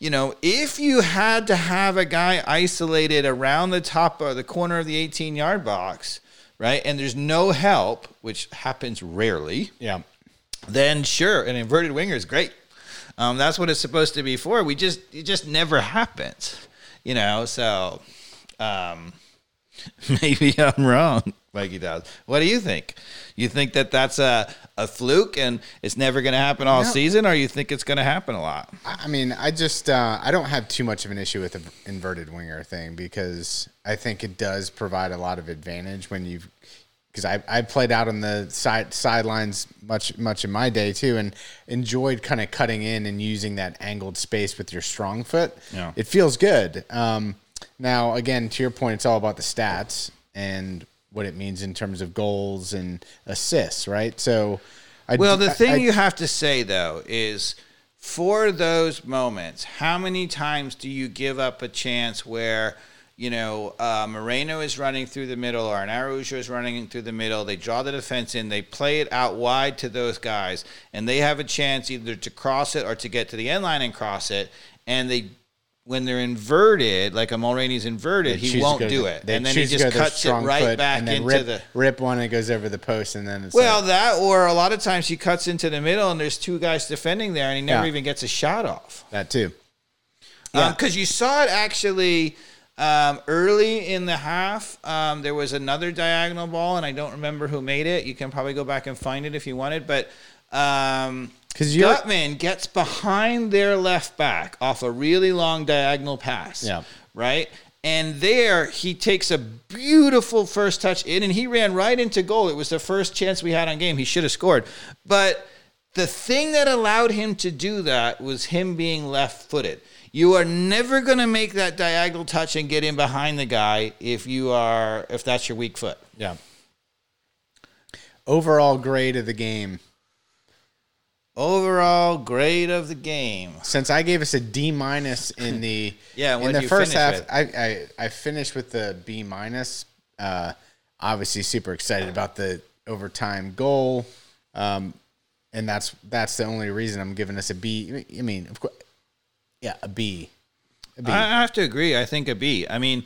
A: you know, if you had to have a guy isolated around the top or the corner of the 18 yard box, right, and there's no help, which happens rarely,
B: Yeah.
A: then sure, an inverted winger is great. Um, that's what it's supposed to be for. We just it just never happens, you know. So um, maybe I'm wrong, Mikey Dobbs. What do you think? You think that that's a a fluke and it's never going to happen all
B: No.
A: season, or you think it's going to happen a lot?
B: I I mean, I just uh, I don't have too much of an issue with the inverted winger thing because I think it does provide a lot of advantage when you've because I I played out on the side sidelines much much in my day too and enjoyed kind of cutting in and using that angled space with your strong foot.
A: Yeah.
B: It feels good. Um, now again, to your point, it's all about the stats and what it means in terms of goals and assists, right? So. I,
A: Well, the
B: I-
A: thing
B: I-
A: you have to say though is for those moments, how many times do you give up a chance where you know, uh, Moreno is running through the middle, or an Araujo is running through the middle. They draw the defense in. They play it out wide to those guys, and they have a chance either to cross it or to get to the end line and cross it. And they, when they're inverted, like a Mulraney's inverted,
B: They
A: he won't do it, and then he just
B: go to their
A: cuts it right back into
B: rip,
A: the.
B: rip one and it goes over the post, and then it's
A: Well,
B: like-
A: that or a lot of times he cuts into the middle and there's two guys defending there and he never
B: Yeah.
A: even gets a shot off.
B: that too.
A: Because Um, you saw it actually um, early in the half. Um, there was another diagonal ball and I don't remember who made it. You can probably go back and find it if you wanted, but. Um,
B: 'Cause you're-
A: Gutman gets behind their left back off a really long diagonal pass.
B: Yeah.
A: Right? And there he takes a beautiful first touch in and he ran right into goal. It was the first chance we had on game. He should have scored. But the thing that allowed him to do that was him being left footed. You are never going to make that diagonal touch and get in behind the guy if you are if that's your weak foot.
B: Yeah. Overall grade of the game.
A: Overall grade of the game.
B: Since I gave us a D minus in the
A: Yeah,
B: in the first half. I, I I finished with the B minus. Uh, obviously, super excited about the overtime goal, um, and that's that's the only reason I'm giving us a B. I mean, of course, yeah, a B. A B.
A: I have to agree. I think a B. I mean,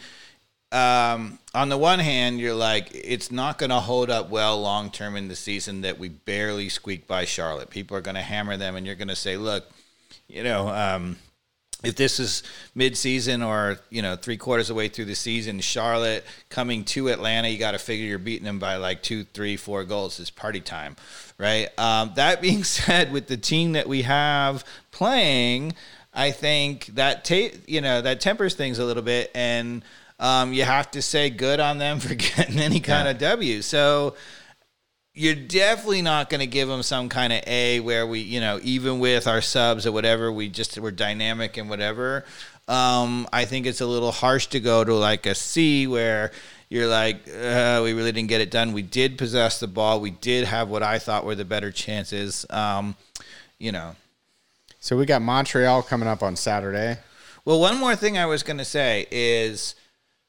A: um, on the one hand, you're like, it's not going to hold up well long term in the season that we barely squeaked by Charlotte. People are going to hammer them, and you're going to say, look, you know, um, if this is mid-season or you know three quarters of the way through the season, Charlotte coming to Atlanta, you got to figure you're beating them by like two, three, four goals. It's party time, right? Um, that being said, with the team that we have playing, I think that ta- you know that tempers things a little bit, and um, you have to say good on them for getting any kind of W. So you're definitely not going to give them some kind of A where we, you know, even with our subs or whatever, we just we're dynamic and whatever. Um, I think it's a little harsh to go to like a C where you're like, uh, we really didn't get it done. We did possess the ball. We did have what I thought were the better chances. Um, you know,
B: So we got Montreal coming up on Saturday.
A: well, one more thing I was going to say is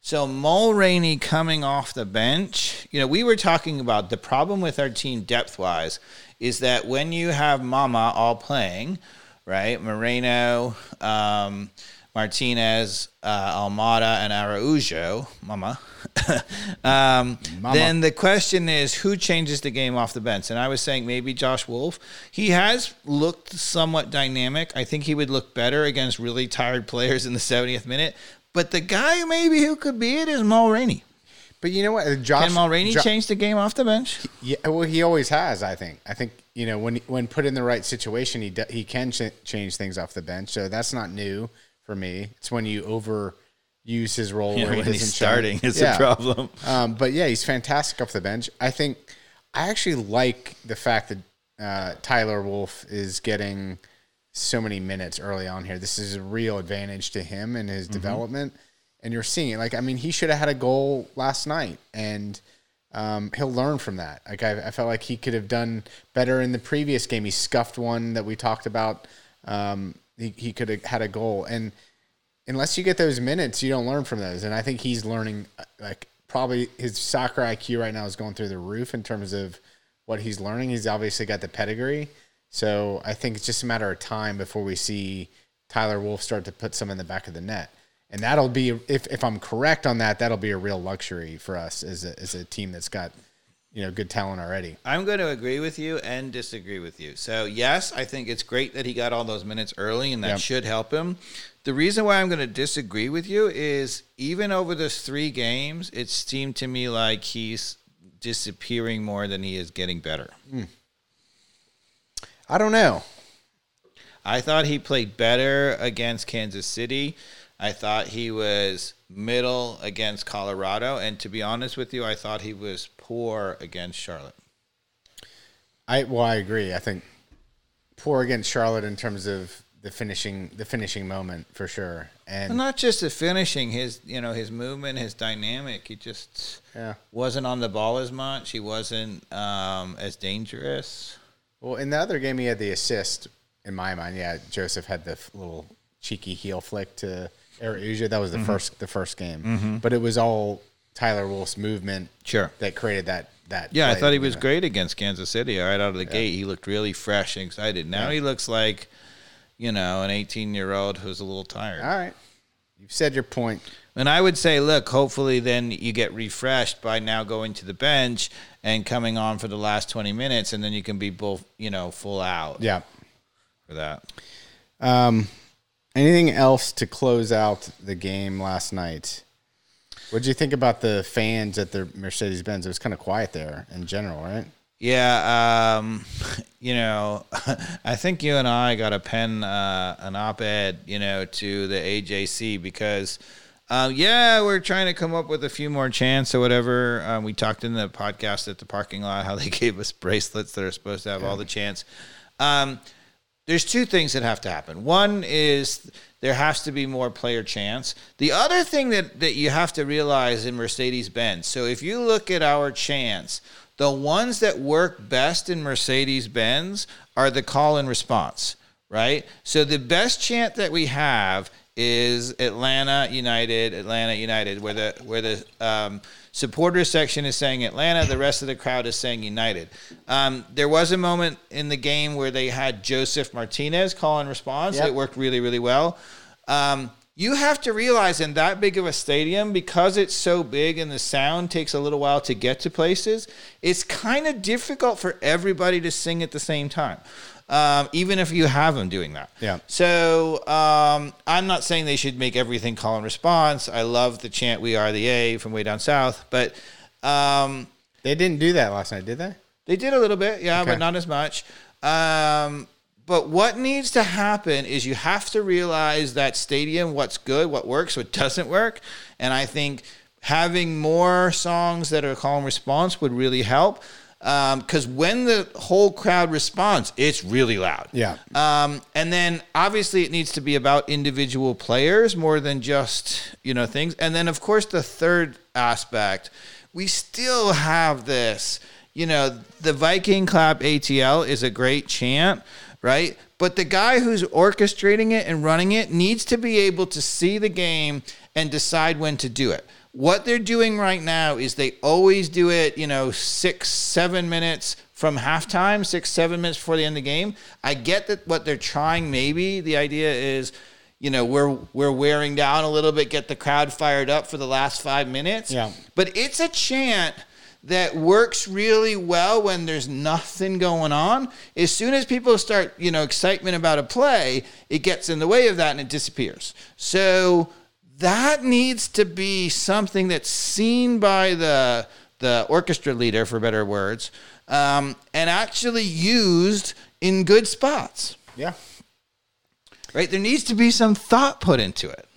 A: so Mulraney coming off the bench. You know, we were talking about the problem with our team depth wise is that when you have Mama all playing, right? Moreno, um, Martinez, uh, Almada, and Araujo, Mama. um,
B: Mama.
A: Then the question is who changes the game off the bench? And I was saying maybe Josh Wolff. He has looked somewhat dynamic. I think he would look better against really tired players in the 70th minute. But the guy maybe who could be it is Mulraney.
B: But you know what? Josh
A: Can Mulraney
B: Jo-
A: change the game off the bench?
B: Yeah, well, he always has. I think. I think you know when when put in the right situation, he do, he can ch- change things off the bench. So that's not new for me. It's when you overuse his role
A: Yeah, when he's starting is
B: Yeah.
A: a problem.
B: Um, but yeah, he's fantastic off the bench. I think I actually like the fact that uh, Tyler Wolff is getting so many minutes early on here. This is a real advantage to him and
A: Mm-hmm.
B: his development. And you're seeing it. Like, I mean, he should have had a goal last night, and um, he'll learn from that. Like, I, I felt like he could have done better in the previous game. He scuffed one that we talked about. Um, he, he could have had a goal, and unless you get those minutes, you don't learn from those. And I think he's learning, like, probably his soccer IQ right now is going through the roof in terms of what he's learning. He's obviously got the pedigree. So I think it's just a matter of time before we see Tyler Wolff start to put some in the back of the net. And that'll be, if, if I'm correct on that, that'll be a real luxury for us as a, as a team that's got, you know, good talent already.
A: I'm going to agree with you and disagree with you. So, yes, I think it's great that he got all those minutes early, and that
B: Yep.
A: should help him. The reason why I'm going to disagree with you is even over those three games, it seemed to me like he's disappearing more than he is getting better. Hmm.
B: I don't know.
A: I thought he played better against Kansas City. I thought he was middle against Colorado. And to be honest with you, I thought he was poor against Charlotte.
B: I well, I agree. I think poor against Charlotte in terms of the finishing the finishing moment for sure. And
A: And not just the finishing, his you know his movement, his dynamic. He just
B: yeah.
A: wasn't on the ball as much. He wasn't um, as dangerous.
B: Well, in the other game, he had the assist. In my mind, yeah, Josef had the little cheeky heel flick to Asia. That was the mm-hmm. first the first game, mm-hmm. but it was all Tyler Wolff's movement
A: Sure.
B: that created that that.
A: Yeah, I thought he was great against Kansas City right out of the gate. He looked really fresh and excited. Now he looks like, you know, an 18 year old who's a little tired.
B: All right, you've said your point.
A: And I would say, look, hopefully then you get refreshed by now going to the bench and coming on for the last 20 minutes, and then you can be both, you know, full out
B: Yeah.
A: for that.
B: Um, anything else to close out the game last night? What did you think about the fans at the Mercedes Benz? It was kind of quiet there in general, right?
A: Yeah, um, you know, I think you and I got to pen uh, an op-ed, you know, to the AJC because, um, yeah, we're trying to come up with a few more chants or whatever. Um, we talked in the podcast at the parking lot how they gave us bracelets that are supposed to have all the chants. Um, there's two things that have to happen. One is there has to be more player chance. The other thing that, that you have to realize in Mercedes Benz, so if you look at our chants, the ones that work best in Mercedes Benz are the call and response, right? So the best chant that we have is Atlanta United, Atlanta United, where the where the um, supporter section is saying Atlanta, the rest of the crowd is saying United. Um, there was a moment in the game where they had Josef Martinez call and response.
B: Yep.
A: It worked really, really well. Um, you have to realize in that big of a stadium, because it's so big and the sound takes a little while to get to places, it's kind of difficult for everybody to sing at the same time. Um, even if you have them doing that.
B: Yeah.
A: So um, I'm not saying they should make everything call and response. I love the chant "We Are the A" from way down south, but um,
B: They didn't do that last night, did they?
A: they did a little bit, yeah,
B: Okay.
A: but not as much. Um, but what needs to happen is you have to realize that stadium, what's good, what works, what doesn't work. And I think having more songs that are call and response would really help. Because when the whole crowd responds, it's really loud.
B: Yeah.
A: Um, and then obviously it needs to be about individual players more than just you know things. And then of course the third aspect, we still have this. You know, the Viking clap ATL is a great chant, right? But the guy who's orchestrating it and running it needs to be able to see the game and decide when to do it. What they're doing right now is they always do it, you know, six, seven minutes from halftime, six, seven minutes before the end of the game. I get that what they're trying, maybe the idea is, you know, we're we're wearing down a little bit, get the crowd fired up for the last five minutes.
B: Yeah.
A: But it's a chant that works really well when there's nothing going on. As soon as people start, you know, excitement about a play, it gets in the way of that and it disappears. So that needs to be something that's seen by the the orchestra leader, for better words, um, and actually used in good spots.
B: Yeah.
A: Right? There needs to be some thought put into it.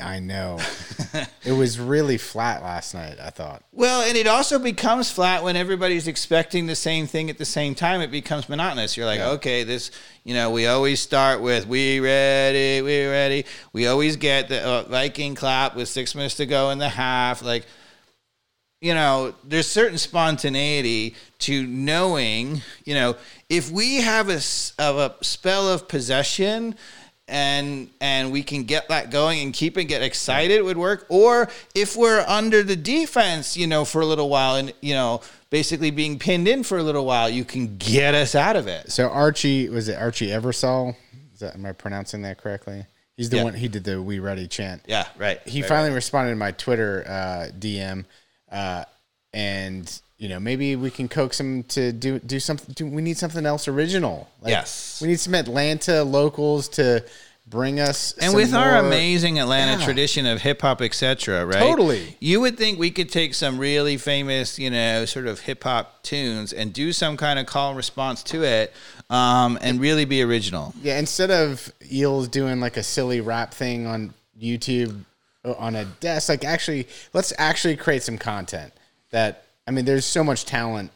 B: I know. it was really flat last night, I thought.
A: Well, and it also becomes flat when everybody's expecting the same thing at the same time. It becomes monotonous. You're like,
B: Yeah.
A: okay, this, you know, we always start with "We ready, we ready." We always get the uh, Viking clap with six minutes to go in the half. Like, you know, there's certain spontaneity to knowing, you know, if we have a, a spell of possession and and we can get that going and keep and get excited it would work or if we're under the defense you know for a little while and you know basically being pinned in for a little while you can get us out of it
B: So Archie was it Archie Eversole? Is that am I pronouncing that correctly? He's the
A: Yeah.
B: one he did the "We Ready" chant.
A: yeah right
B: He
A: Right,
B: finally responded to my Twitter uh, DM, uh, and you know maybe we can coax him to do do something. Do, we need something else original. Like,
A: Yes.
B: we need some Atlanta locals to bring us.
A: and with our amazing Atlanta
B: Yeah.
A: tradition of hip hop, etc., right?
B: Totally.
A: You would think we could take some really famous, you know, sort of hip hop tunes and do some kind of call and response to it, um, and really be original.
B: yeah, instead of Eales doing like a silly rap thing on YouTube uh, on a desk, like actually let's actually create some content that I mean, there's so much talent.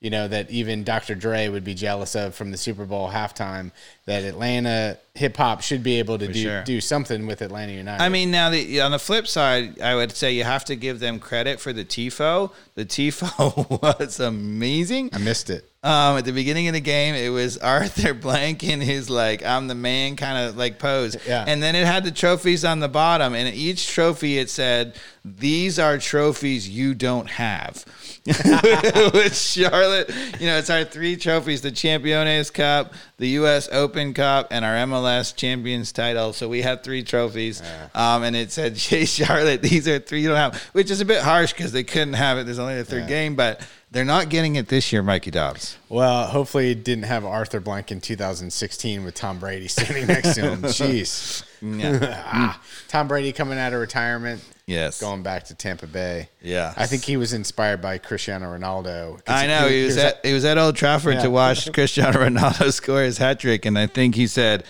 B: You know that even Dr. Dre would be jealous of from the Super Bowl halftime. That Atlanta hip hop should be able to do
A: sure.
B: do something with Atlanta United.
A: I mean, now the on the flip side, I would say you have to give them credit for the tifo. The tifo was amazing.
B: I missed it.
A: Um, at the beginning of the game, it was Arthur Blank in his like I'm the man kind of like pose.
B: Yeah.
A: And then it had the trophies on the bottom, and each trophy it said, "These are trophies you don't have." With Charlotte, you know, it's our three trophies: the Campeones Cup, the U.S. Open Cup, and our MLS Champions title. So we have three trophies, um, and it said, "Hey, Charlotte, these are three you don't have," which is a bit harsh because they couldn't have it. There's only the third game, but. They're not getting it this year, Mikey Dobbs.
B: Well, hopefully, it didn't have Arthur Blank in 2016 with Tom Brady standing next to him. Jeez. ah, Tom Brady coming out of retirement,
A: Yes.
B: going back to Tampa Bay.
A: Yeah.
B: I think he was inspired by Cristiano Ronaldo.
A: I know he was at he was at Old Trafford
B: Yeah.
A: to watch Cristiano Ronaldo score his hat trick, and I think he said,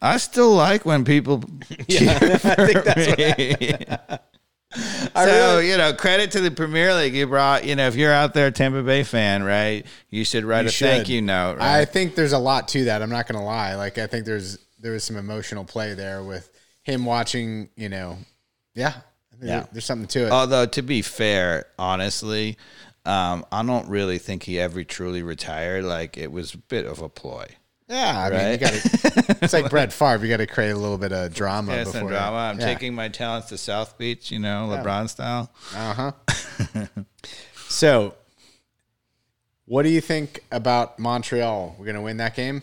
A: "I still like when people cheer for me." So
B: really-
A: you know, credit to the Premier League. You brought you know, if you're out there, a Tampa Bay fan, right? You should write
B: You
A: a thank you note.
B: I think there's a lot to that. I'm not going to lie. Like I think there's there was some emotional play there with him watching. You know, yeah,
A: Yeah.
B: there- there's something to it.
A: Although to be fair, honestly, um, I don't really think he ever truly retired. Like it was a bit of a ploy.
B: Yeah, I mean, you got to. It's like Brett Favre. You got to create a little bit of drama
A: Yeah,
B: before
A: some drama. I'm
B: yeah.
A: taking my talents to South Beach, you know, LeBron style.
B: Uh huh. so, what do you think about Montreal? We're going to win that game.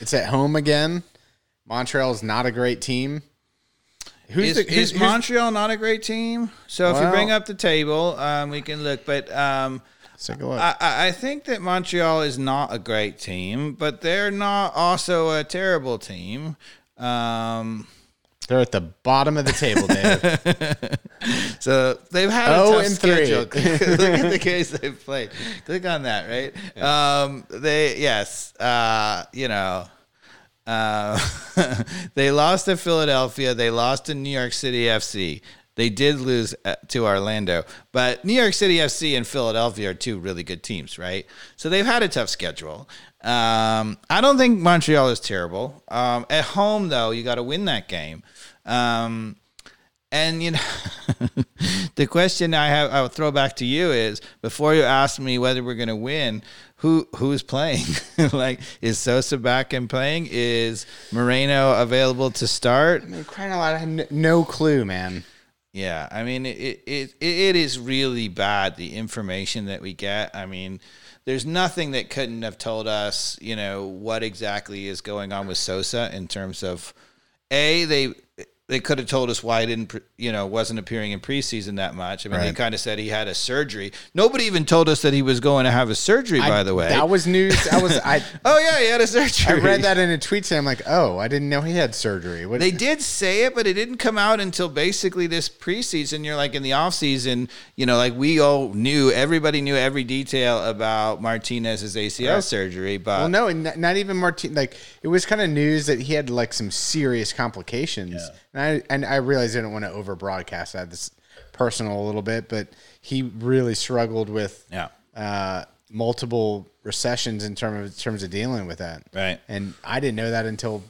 B: It's at home again. Montreal is not a great team. Who's
A: Is,
B: the, who's,
A: is
B: who's-
A: Montreal not a great team? So if you bring up the table, um, we can look. But um,
B: take a look.
A: I, I think that Montreal is not a great team, but they're not also a terrible team. Um,
B: They're at the bottom of the table, Dave.
A: so they've had a
B: Oh,
A: tough
B: and
A: schedule. Look at the games they've played. Click on that, right? Um, they yes, uh, you know. Uh, they lost to Philadelphia. They lost to New York City FC. They did lose uh, to Orlando, but New York City FC and Philadelphia are two really good teams, right? So they've had a tough schedule. Um, I don't think Montreal is terrible. Um, at home, though, you got to win that game. Um, and you know, the question I have, I'll throw back to you is: before you ask me whether we're going to win, who who's playing? like, is Sosa back and playing? Is Moreno available to start?
B: I mean, crying out loud, I had no clue, man.
A: Yeah, I mean, it, it it is really bad the information that we get. I mean, there's nothing that couldn't have told us, you know, what exactly is going on with Sosa in terms of a they they could have told us why he didn't, you know, wasn't appearing in preseason that much. I mean, they kind of said he had a surgery. Nobody even told us that he was going to have a surgery. by the way,
B: that was news. I was I.
A: oh yeah, he had a surgery.
B: I read that in a tweet saying, I'm like, oh, I didn't know he had surgery. What,
A: They did say it, but it didn't come out until basically this preseason. You're like in the off season, you know, like we all knew, everybody knew every detail about Martinez's ACL
B: Right.
A: surgery, but
B: well, no, and not, not even Martin. Like it was kind of news that he had like some serious complications, and I and I realized I didn't want to over broadcast that. This personal a little bit, but he really struggled with
A: Yeah.
B: uh, multiple recessions in terms of terms of dealing with that.
A: Right.
B: and I didn't know that until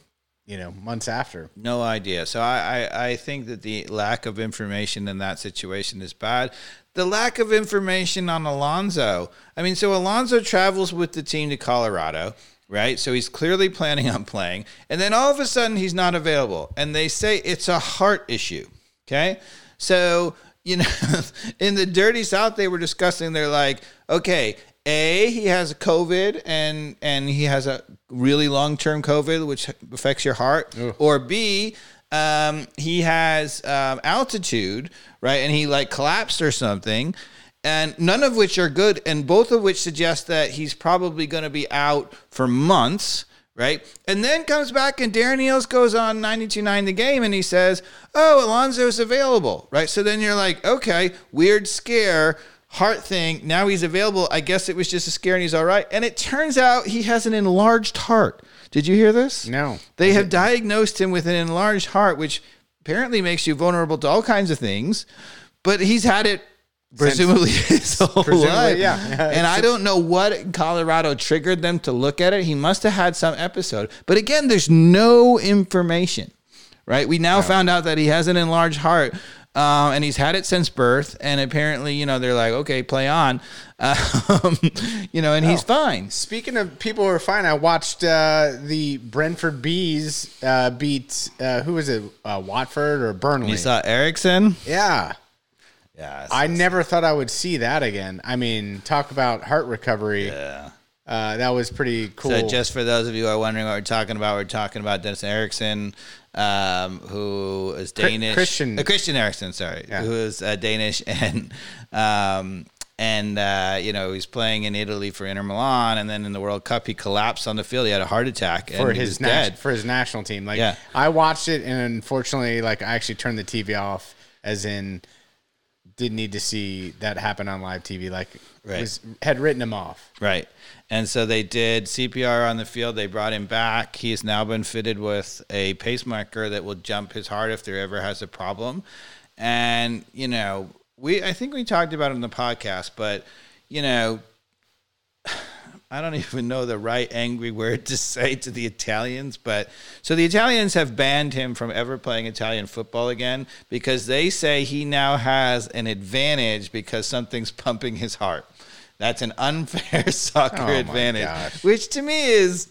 B: you know months after.
A: No idea. So I, I, I think that the lack of information in that situation is bad. The lack of information on Alonso. I mean, so Alonso travels with the team to Colorado, right? So he's clearly planning on playing. And then all of a sudden he's not available. And they say it's a heart issue. Okay. So, you know, in the dirty South, they were discussing, they're like, okay, a, he has COVID and and he has a really long term COVID, which affects your heart. Or B, um, he has um, altitude, right? And he like collapsed or something. And none of which are good, and both of which suggest that he's probably going to be out for months, right? And then comes back and Darren Eales goes on 92.9 the game and he says, Oh, Alonso's available, right? So then you're like, okay, weird scare heart thing. Now he's available. I guess it was just a scare and he's all right. And it turns out he has an enlarged heart. Did you hear this?
B: No.
A: They have diagnosed him with an enlarged heart, which apparently makes you vulnerable to all kinds of things. But he's had it presumably his whole
B: Presumably,
A: life.
B: yeah.
A: And I don't know what Colorado triggered them to look at it. He must have had some episode. But again, there's no information, right? We now found out that he has an enlarged heart. um, and he's had it since birth. And apparently, you know, they're like, okay, play on, um, you know, and he's fine.
B: Speaking of people who are fine, I watched uh, the Brentford Bees uh, beat uh, who was it, uh, Watford or Burnley?
A: You saw Eriksen.
B: yeah,
A: Yeah,
B: I never thought I would see that again. I mean, talk about heart recovery.
A: yeah.
B: Uh, that was pretty cool.
A: So just for those of you who are wondering what we're talking about, we're talking about Dennis Erickson, um, who is Danish.
B: Christian.
A: uh, Christian Eriksen, sorry,
B: Yeah.
A: who is uh, Danish and um, and uh, you know he's playing in Italy for Inter Milan, and then in the World Cup he collapsed on the field. He had a heart attack and
B: for his nat-
A: dead.
B: for his national team. Like
A: Yeah.
B: I watched it and unfortunately like I actually turned the TV off as in didn't need to see that happen on live TV like
A: Right.
B: was had written him off.
A: Right. And so they did CPR on the field. They brought him back. He has now been fitted with a pacemaker that will jump his heart if there ever has a problem. And, you know, we I think we talked about it in the podcast, but, you know, I don't even know the right angry word to say to the Italians, but so the Italians have banned him from ever playing Italian football again because they say he now has an advantage because something's pumping his heart. That's an unfair soccer
B: Oh
A: advantage,
B: gosh.
A: which to me is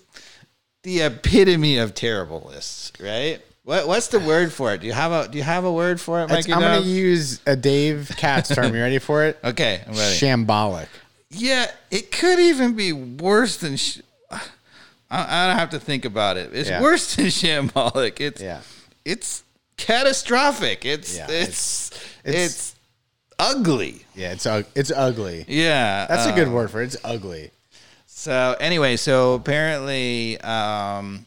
A: the epitome of terribleness, right? What, what's the word for it? Do you have a Do you have a word for it,
B: It's-
A: Mikey?
B: I'm going to use a Dave Katz term. You ready for it?
A: okay, I'm ready.
B: Shambolic.
A: Yeah, it could even be worse than. Sh- I, I don't have to think about it. It's
B: Yeah.
A: worse than shambolic. It's
B: Yeah.
A: it's catastrophic. It's
B: Yeah,
A: it's it's,
B: it's-
A: ugly.
B: Yeah, it's ug- it's ugly.
A: Yeah,
B: That's a
A: uh,
B: good word for it. It's ugly.
A: So anyway, so apparently, um,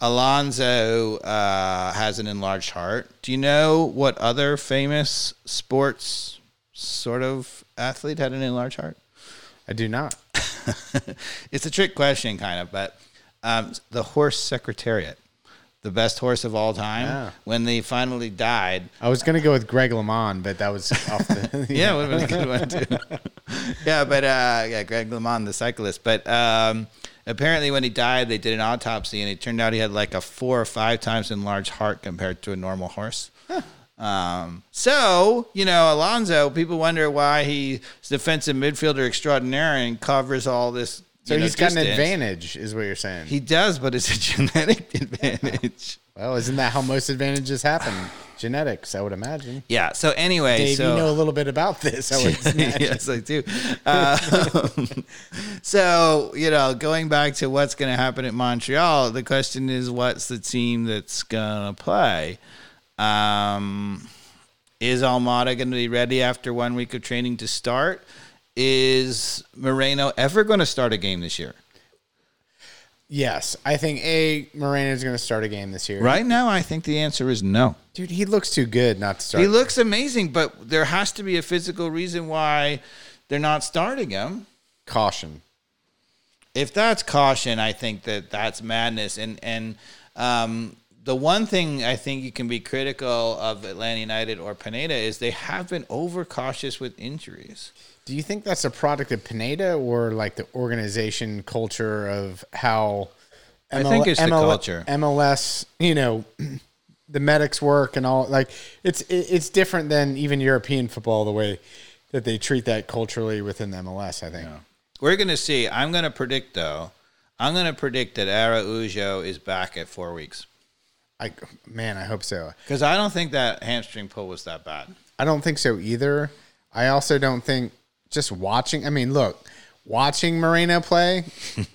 A: Alonso uh, has an enlarged heart. Do you know what other famous sports sort of athlete had an enlarged heart?
B: I do not.
A: it's a trick question, kind of, but um, the horse Secretariat, the best horse of all time,
B: Yeah.
A: when they finally died.
B: I was gonna go with Greg LeMond, but that was off the.
A: Yeah, would have been a good one too. yeah, but uh, yeah, Greg LeMond, the cyclist. But um, apparently, when he died, they did an autopsy, and it turned out he had like a four or five times enlarged heart compared to a normal horse. Um, so you know, Alonso, people wonder why he's defensive midfielder extraordinaire and covers all this.
B: So
A: you know,
B: he's got an advantage, is what you're saying.
A: He does, but it's a genetic advantage.
B: well, isn't that how most advantages happen? Genetics, I would imagine.
A: Yeah. So anyway,
B: Dave,
A: so
B: you know a little bit about this. I
A: yes, I do. Um, so you know, going back to what's going to happen at Montreal, the question is, what's the team that's going to play? Um, is Almada going to be ready after one week of training to start? Is Moreno ever going to start a game this year?
B: Yes, I think a Moreno is going to start a game this year.
A: Right now, I think the answer is no.
B: dude, he looks too good not to start.
A: He looks amazing, but there has to be a physical reason why they're not starting him.
B: Caution.
A: if that's caution, I think that that's madness. And and um, the one thing I think you can be critical of Atlanta United or Pineda is they have been overcautious with injuries.
B: Do you think that's a product of Pineda or like the organization culture of how?
A: I think it's the culture.
B: MLS, you know, the medics work and all. Like it's it's different than even European football the way that they treat that culturally within the MLS. I think.
A: We're gonna see. I'm gonna predict though. I'm gonna predict that Araujo is back at four weeks
B: I man, I hope so.
A: because I don't think that hamstring pull was that bad.
B: I don't think so either. I also don't think just watching. I mean, look, watching Moreno play.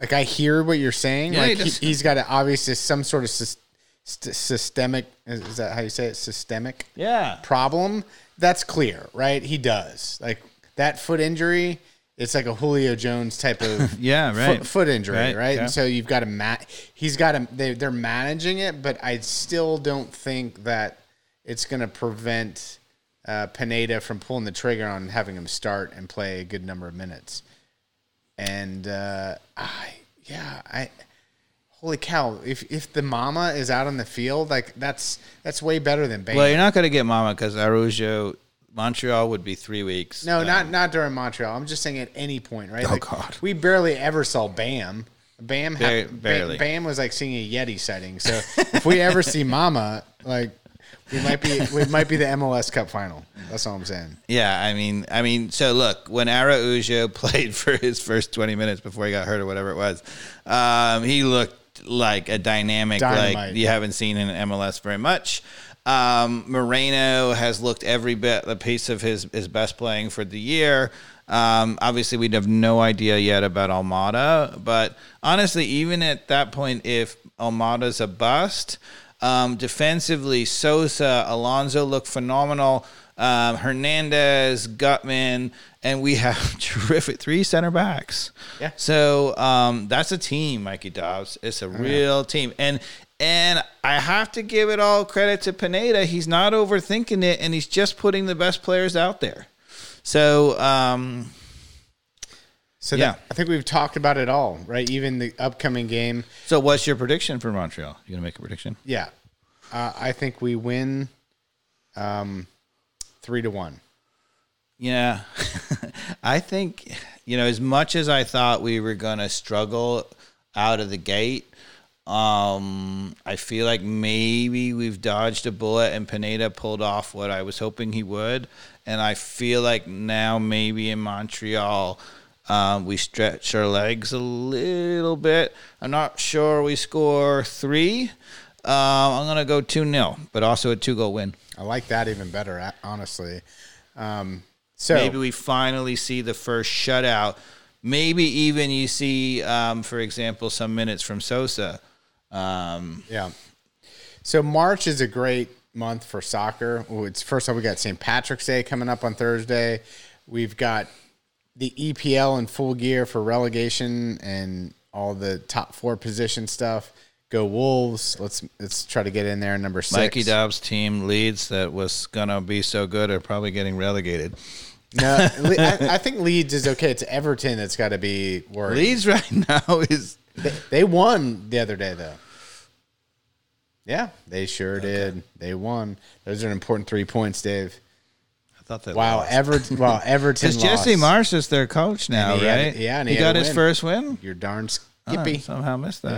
B: like I hear what you're saying.
A: Yeah,
B: like he he's got a, obviously some sort of st- systemic. Is, is that how you say it? Systemic
A: Yeah.
B: problem. That's clear, right? He does. Like that foot injury. It's like a Julio Jones type of
A: Yeah,
B: foot-
A: right.
B: foot, injury,
A: Right,
B: right?
A: yeah.
B: And so you've got to mat He's got to. They, they're managing it, but I still don't think that it's going to prevent uh, Pineda from pulling the trigger on having him start and play a good number of minutes. And uh, I, yeah, I. Holy cow! If if the mama is out on the field, like that's that's way better than Bane.
A: Well, you're not gonna get Mama because Araujo, Montreal would be three weeks.
B: No,
A: Uh,
B: not not during Montreal. I'm just saying at any point, right?
A: Oh, God.
B: we barely ever saw Bam. Bam, ha-
A: barely.
B: Bam, Bam was like seeing a Yeti sighting. So if we ever see Mama, like We might be we might be the MLS Cup final. That's all I'm saying.
A: Yeah, I mean, I mean, so look, when Araujo played for his first 20 minutes before he got hurt or whatever it was, um, he looked like a dynamic,
B: Dynamite.
A: like you haven't seen in MLS very much. Um, Moreno has looked every bit the piece of his his best playing for the year. Um, obviously, we'd have no idea yet about Almada, but honestly, even at that point, if Almada's a bust, um, defensively, Sosa, Alonso look phenomenal. Um, Hernandez, Gutman, and we have terrific three center backs.
B: Yeah.
A: So um, that's a team, Mikey Dobbs. It's a real team, and and I have to give it all credit to Pineda. He's not overthinking it, and he's just putting the best players out there. So um,
B: So
A: Yeah.
B: that, I think we've talked about it all, right? Even the upcoming game.
A: so what's your prediction for Montreal? You gonna make a prediction?
B: Yeah, uh, I think we win, um, three to one.
A: Yeah. I think, you know, as much as I thought we were going to struggle out of the gate, um, I feel like maybe we've dodged a bullet and Pineda pulled off what I was hoping he would. And I feel like now maybe in Montreal, um, we stretch our legs a little bit. I'm not sure we score three. Um, I'm going to go 2 0, but also a two goal win.
B: I like that even better, honestly. Um, so
A: maybe we finally see the first shutout. Maybe even you see, um, for example, some minutes from Sosa. Um,
B: Yeah. So March is a great month for soccer. It's first off we got St. Patrick's Day coming up on Thursday. We've got the EPL in full gear for relegation and all the top four position stuff. Go Wolves! Let's let's try to get in there. Number six.
A: Mikey Dobbs' team leads that was gonna be so good are probably getting relegated.
B: No, I, I think Leeds is okay. It's Everton that's got to be worried.
A: Leeds right now is
B: They, they won the other day though. Yeah, they sure did. They won. Those are important three points, Dave.
A: I thought that
B: Wow, Everton. Wow, Everton.
A: because Jesse. Marsh is their coach now,
B: he had-
A: right?
B: yeah, and
A: he,
B: he
A: got his
B: win.
A: first win.
B: You're darn
A: Oh,
B: skippy.
A: somehow missed that.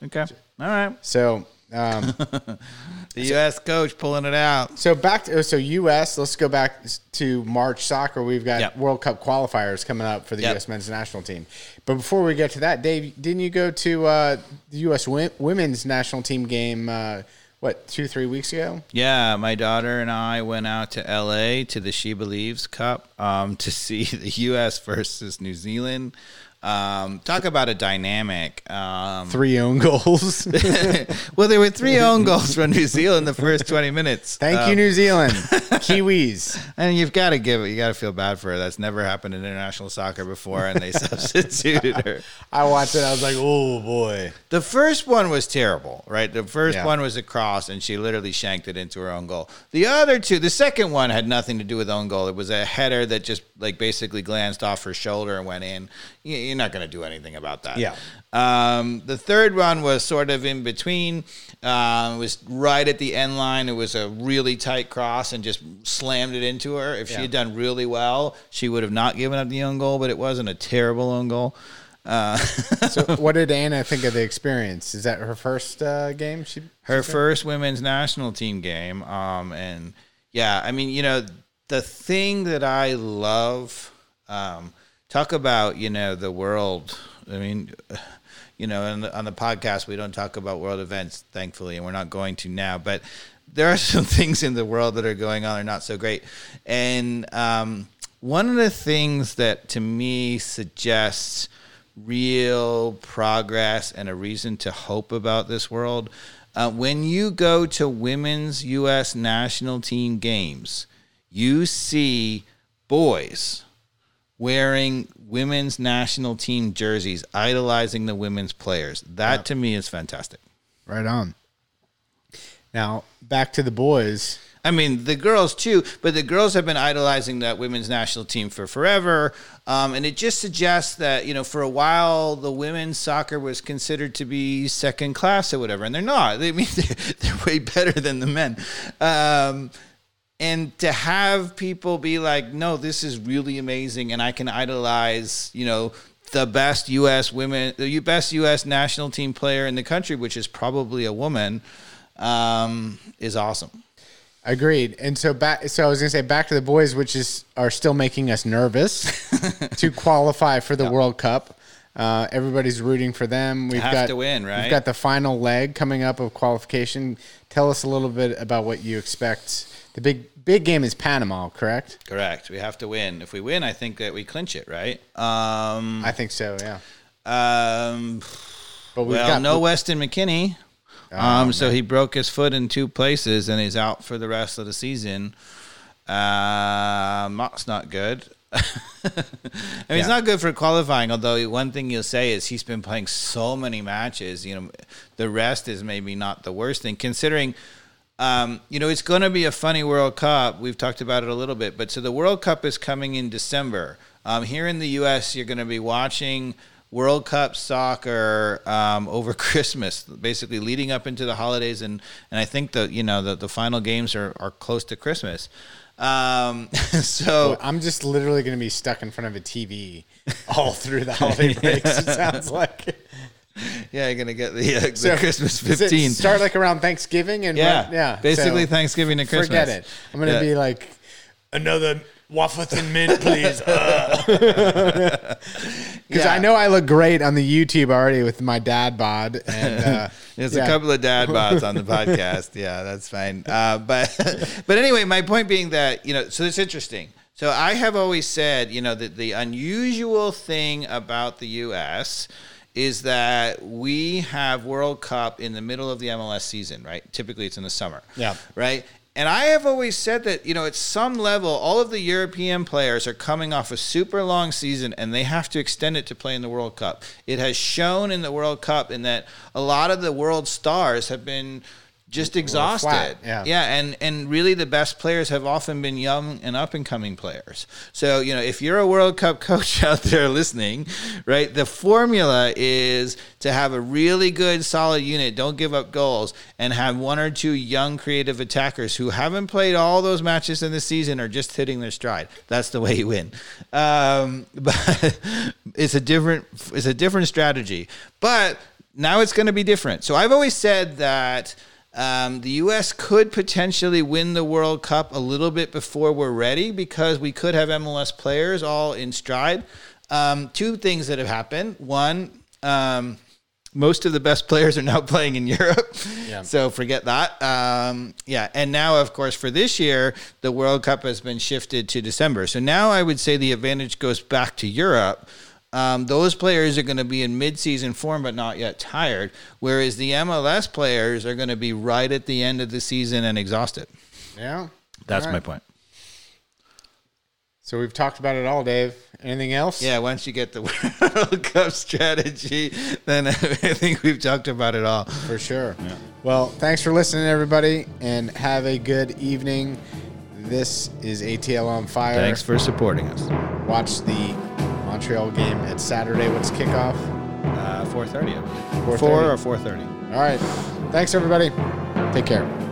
B: Yeah.
A: Okay. All right.
B: So, um,
A: The U.S. coach pulling it out.
B: so back to so U.S. Let's go back to March soccer. We've got
A: Yep.
B: World Cup qualifiers coming up for the
A: Yep.
B: U.S. men's national team. But before we get to that, Dave, didn't you go to uh, the U.S. Women's national team game? Uh, what two, three weeks ago?
A: Yeah, my daughter and I went out to LA to the She Believes Cup um, to see the U.S. versus New Zealand. Um, talk about a dynamic. Um,
B: Three own goals.
A: well, there were three own goals from New Zealand the first 20 minutes.
B: Thank
A: Um,
B: you, New Zealand, Kiwis.
A: And you've got to give it, you got to feel bad for her. That's never happened in international soccer before, and they substituted her.
B: I watched it. I was like, oh boy.
A: The first one was terrible, right? The first
B: Yeah.
A: one was a cross, and she literally shanked it into her own goal. The other two, the second one had nothing to do with own goal. It was a header that just like basically glanced off her shoulder and went in. You- You're not going to do anything about that.
B: Yeah.
A: Um, the third one was sort of in between. Um, it was right at the end line. It was a really tight cross and just slammed it into her. If she had done really well, she would have not given up the own goal, but it wasn't a terrible own goal. Uh,
B: So, what did Anna think of the experience? Is that her first uh, game? She
A: her first women's national team game. Um, and yeah, I mean, you know, the thing that I love, um, talk about, you know, the world. I mean, you know, on the, on the podcast, we don't talk about world events, thankfully, and we're not going to now. But there are some things in the world that are going on that are not so great. And um, one of the things that to me suggests real progress and a reason to hope about this world. Uh, when you go to women's U.S. national team games, you see boys wearing women's national team jerseys, idolizing the women's players. That to me is fantastic.
B: right on. Now back to the boys.
A: I mean, the girls too, but the girls have been idolizing that women's national team for forever. Um, and it just suggests that, you know, for a while, the women's soccer was considered to be second class or whatever. And they're not. They I mean, they're, they're way better than the men. Um, and to have people be like, no, this is really amazing. And I can idolize, you know, the best U.S. women, the best U.S. national team player in the country, which is probably a woman, um, is awesome.
B: Agreed. And so back. So I was gonna say back to the boys, which is are still making us nervous to qualify for the World Cup. Uh, everybody's rooting for them. We've
A: Have
B: got
A: to win, right?
B: We've got the final leg coming up of qualification. Tell us a little bit about what you expect. The big big game is Panama, correct?
A: Correct. We have to win. If we win, I think that we clinch it, right? Um,
B: I think so. Yeah.
A: um,
B: But we've
A: well,
B: got
A: no Weston McKennie.
B: Oh,
A: Um, so he broke his foot in two places and he's out for the rest of the season. Uh, Mock's not good. I mean, he's
B: Yeah.
A: not good for qualifying. Although one thing you'll say is he's been playing so many matches. You know, the rest is maybe not the worst thing considering. Um, you know, it's going to be a funny World Cup. We've talked about it a little bit, but so the World Cup is coming in December. Um, here in the U.S., you're going to be watching World Cup soccer um, over Christmas, basically leading up into the holidays, and and I think the you know the, the final games are, are close to Christmas. Um, so
B: I'm just literally going to be stuck in front of a TV all through the holiday breaks. It sounds like.
A: yeah, you're gonna get the, uh, the
B: So,
A: Christmas 15.
B: Start like around Thanksgiving and
A: yeah,
B: run- yeah.
A: basically
B: so
A: Thanksgiving and Christmas.
B: Forget it. I'm going to
A: Yeah.
B: be like another waffles and mint, please. Because
A: Yeah.
B: I know I look great on the YouTube already with my dad bod. And uh,
A: There's
B: yeah.
A: a couple of dad bods on the podcast. Yeah, that's fine. Uh, but but anyway, my point being that you know, so it's interesting. So I have always said, you know, that the unusual thing about the U.S. is that we have World Cup in the middle of the MLS season, right? Typically, it's in the summer.
B: Yeah.
A: Right. And I have always said that, you know, at some level, all of the European players are coming off a super long season and they have to extend it to play in the World Cup. It has shown in the World Cup in that a lot of the world stars have been just exhausted.
B: yeah.
A: yeah, and and really the best players have often been young and up and coming players. So, you know, if you're a World Cup coach out there listening, right, the formula is to have a really good solid unit, don't give up goals, and have one or two young creative attackers who haven't played all those matches in the season or just hitting their stride. That's the way you win. Um, but it's a different it's a different strategy. But now it's going to be different. So I've always said that um, the U.S. could potentially win the World Cup a little bit before we're ready because we could have MLS players all in stride. Um, two things that have happened. One, um, most of the best players are now playing in Europe.
B: Yeah.
A: So forget that. Um, yeah. And now, of course, for this year, the World Cup has been shifted to December. So now I would say the advantage goes back to Europe. Um, those players are going to be in mid-season form, but not yet tired. Whereas the MLS players are going to be right at the end of the season and exhausted.
B: yeah.
A: That's
B: All
A: my point.
B: So we've talked about it all, Dave. Anything else?
A: Yeah, once you get the World Cup strategy, then I think we've talked about it all.
B: For sure. Well, thanks for listening, everybody, and have a good evening. This is ATL on Fire.
A: Thanks for supporting us.
B: Watch the Montreal game at Saturday. What's kickoff?
A: Uh, 4.30, I believe.
B: 4:30.
A: 4 or 4.30.
B: All right. Thanks, everybody. Take care.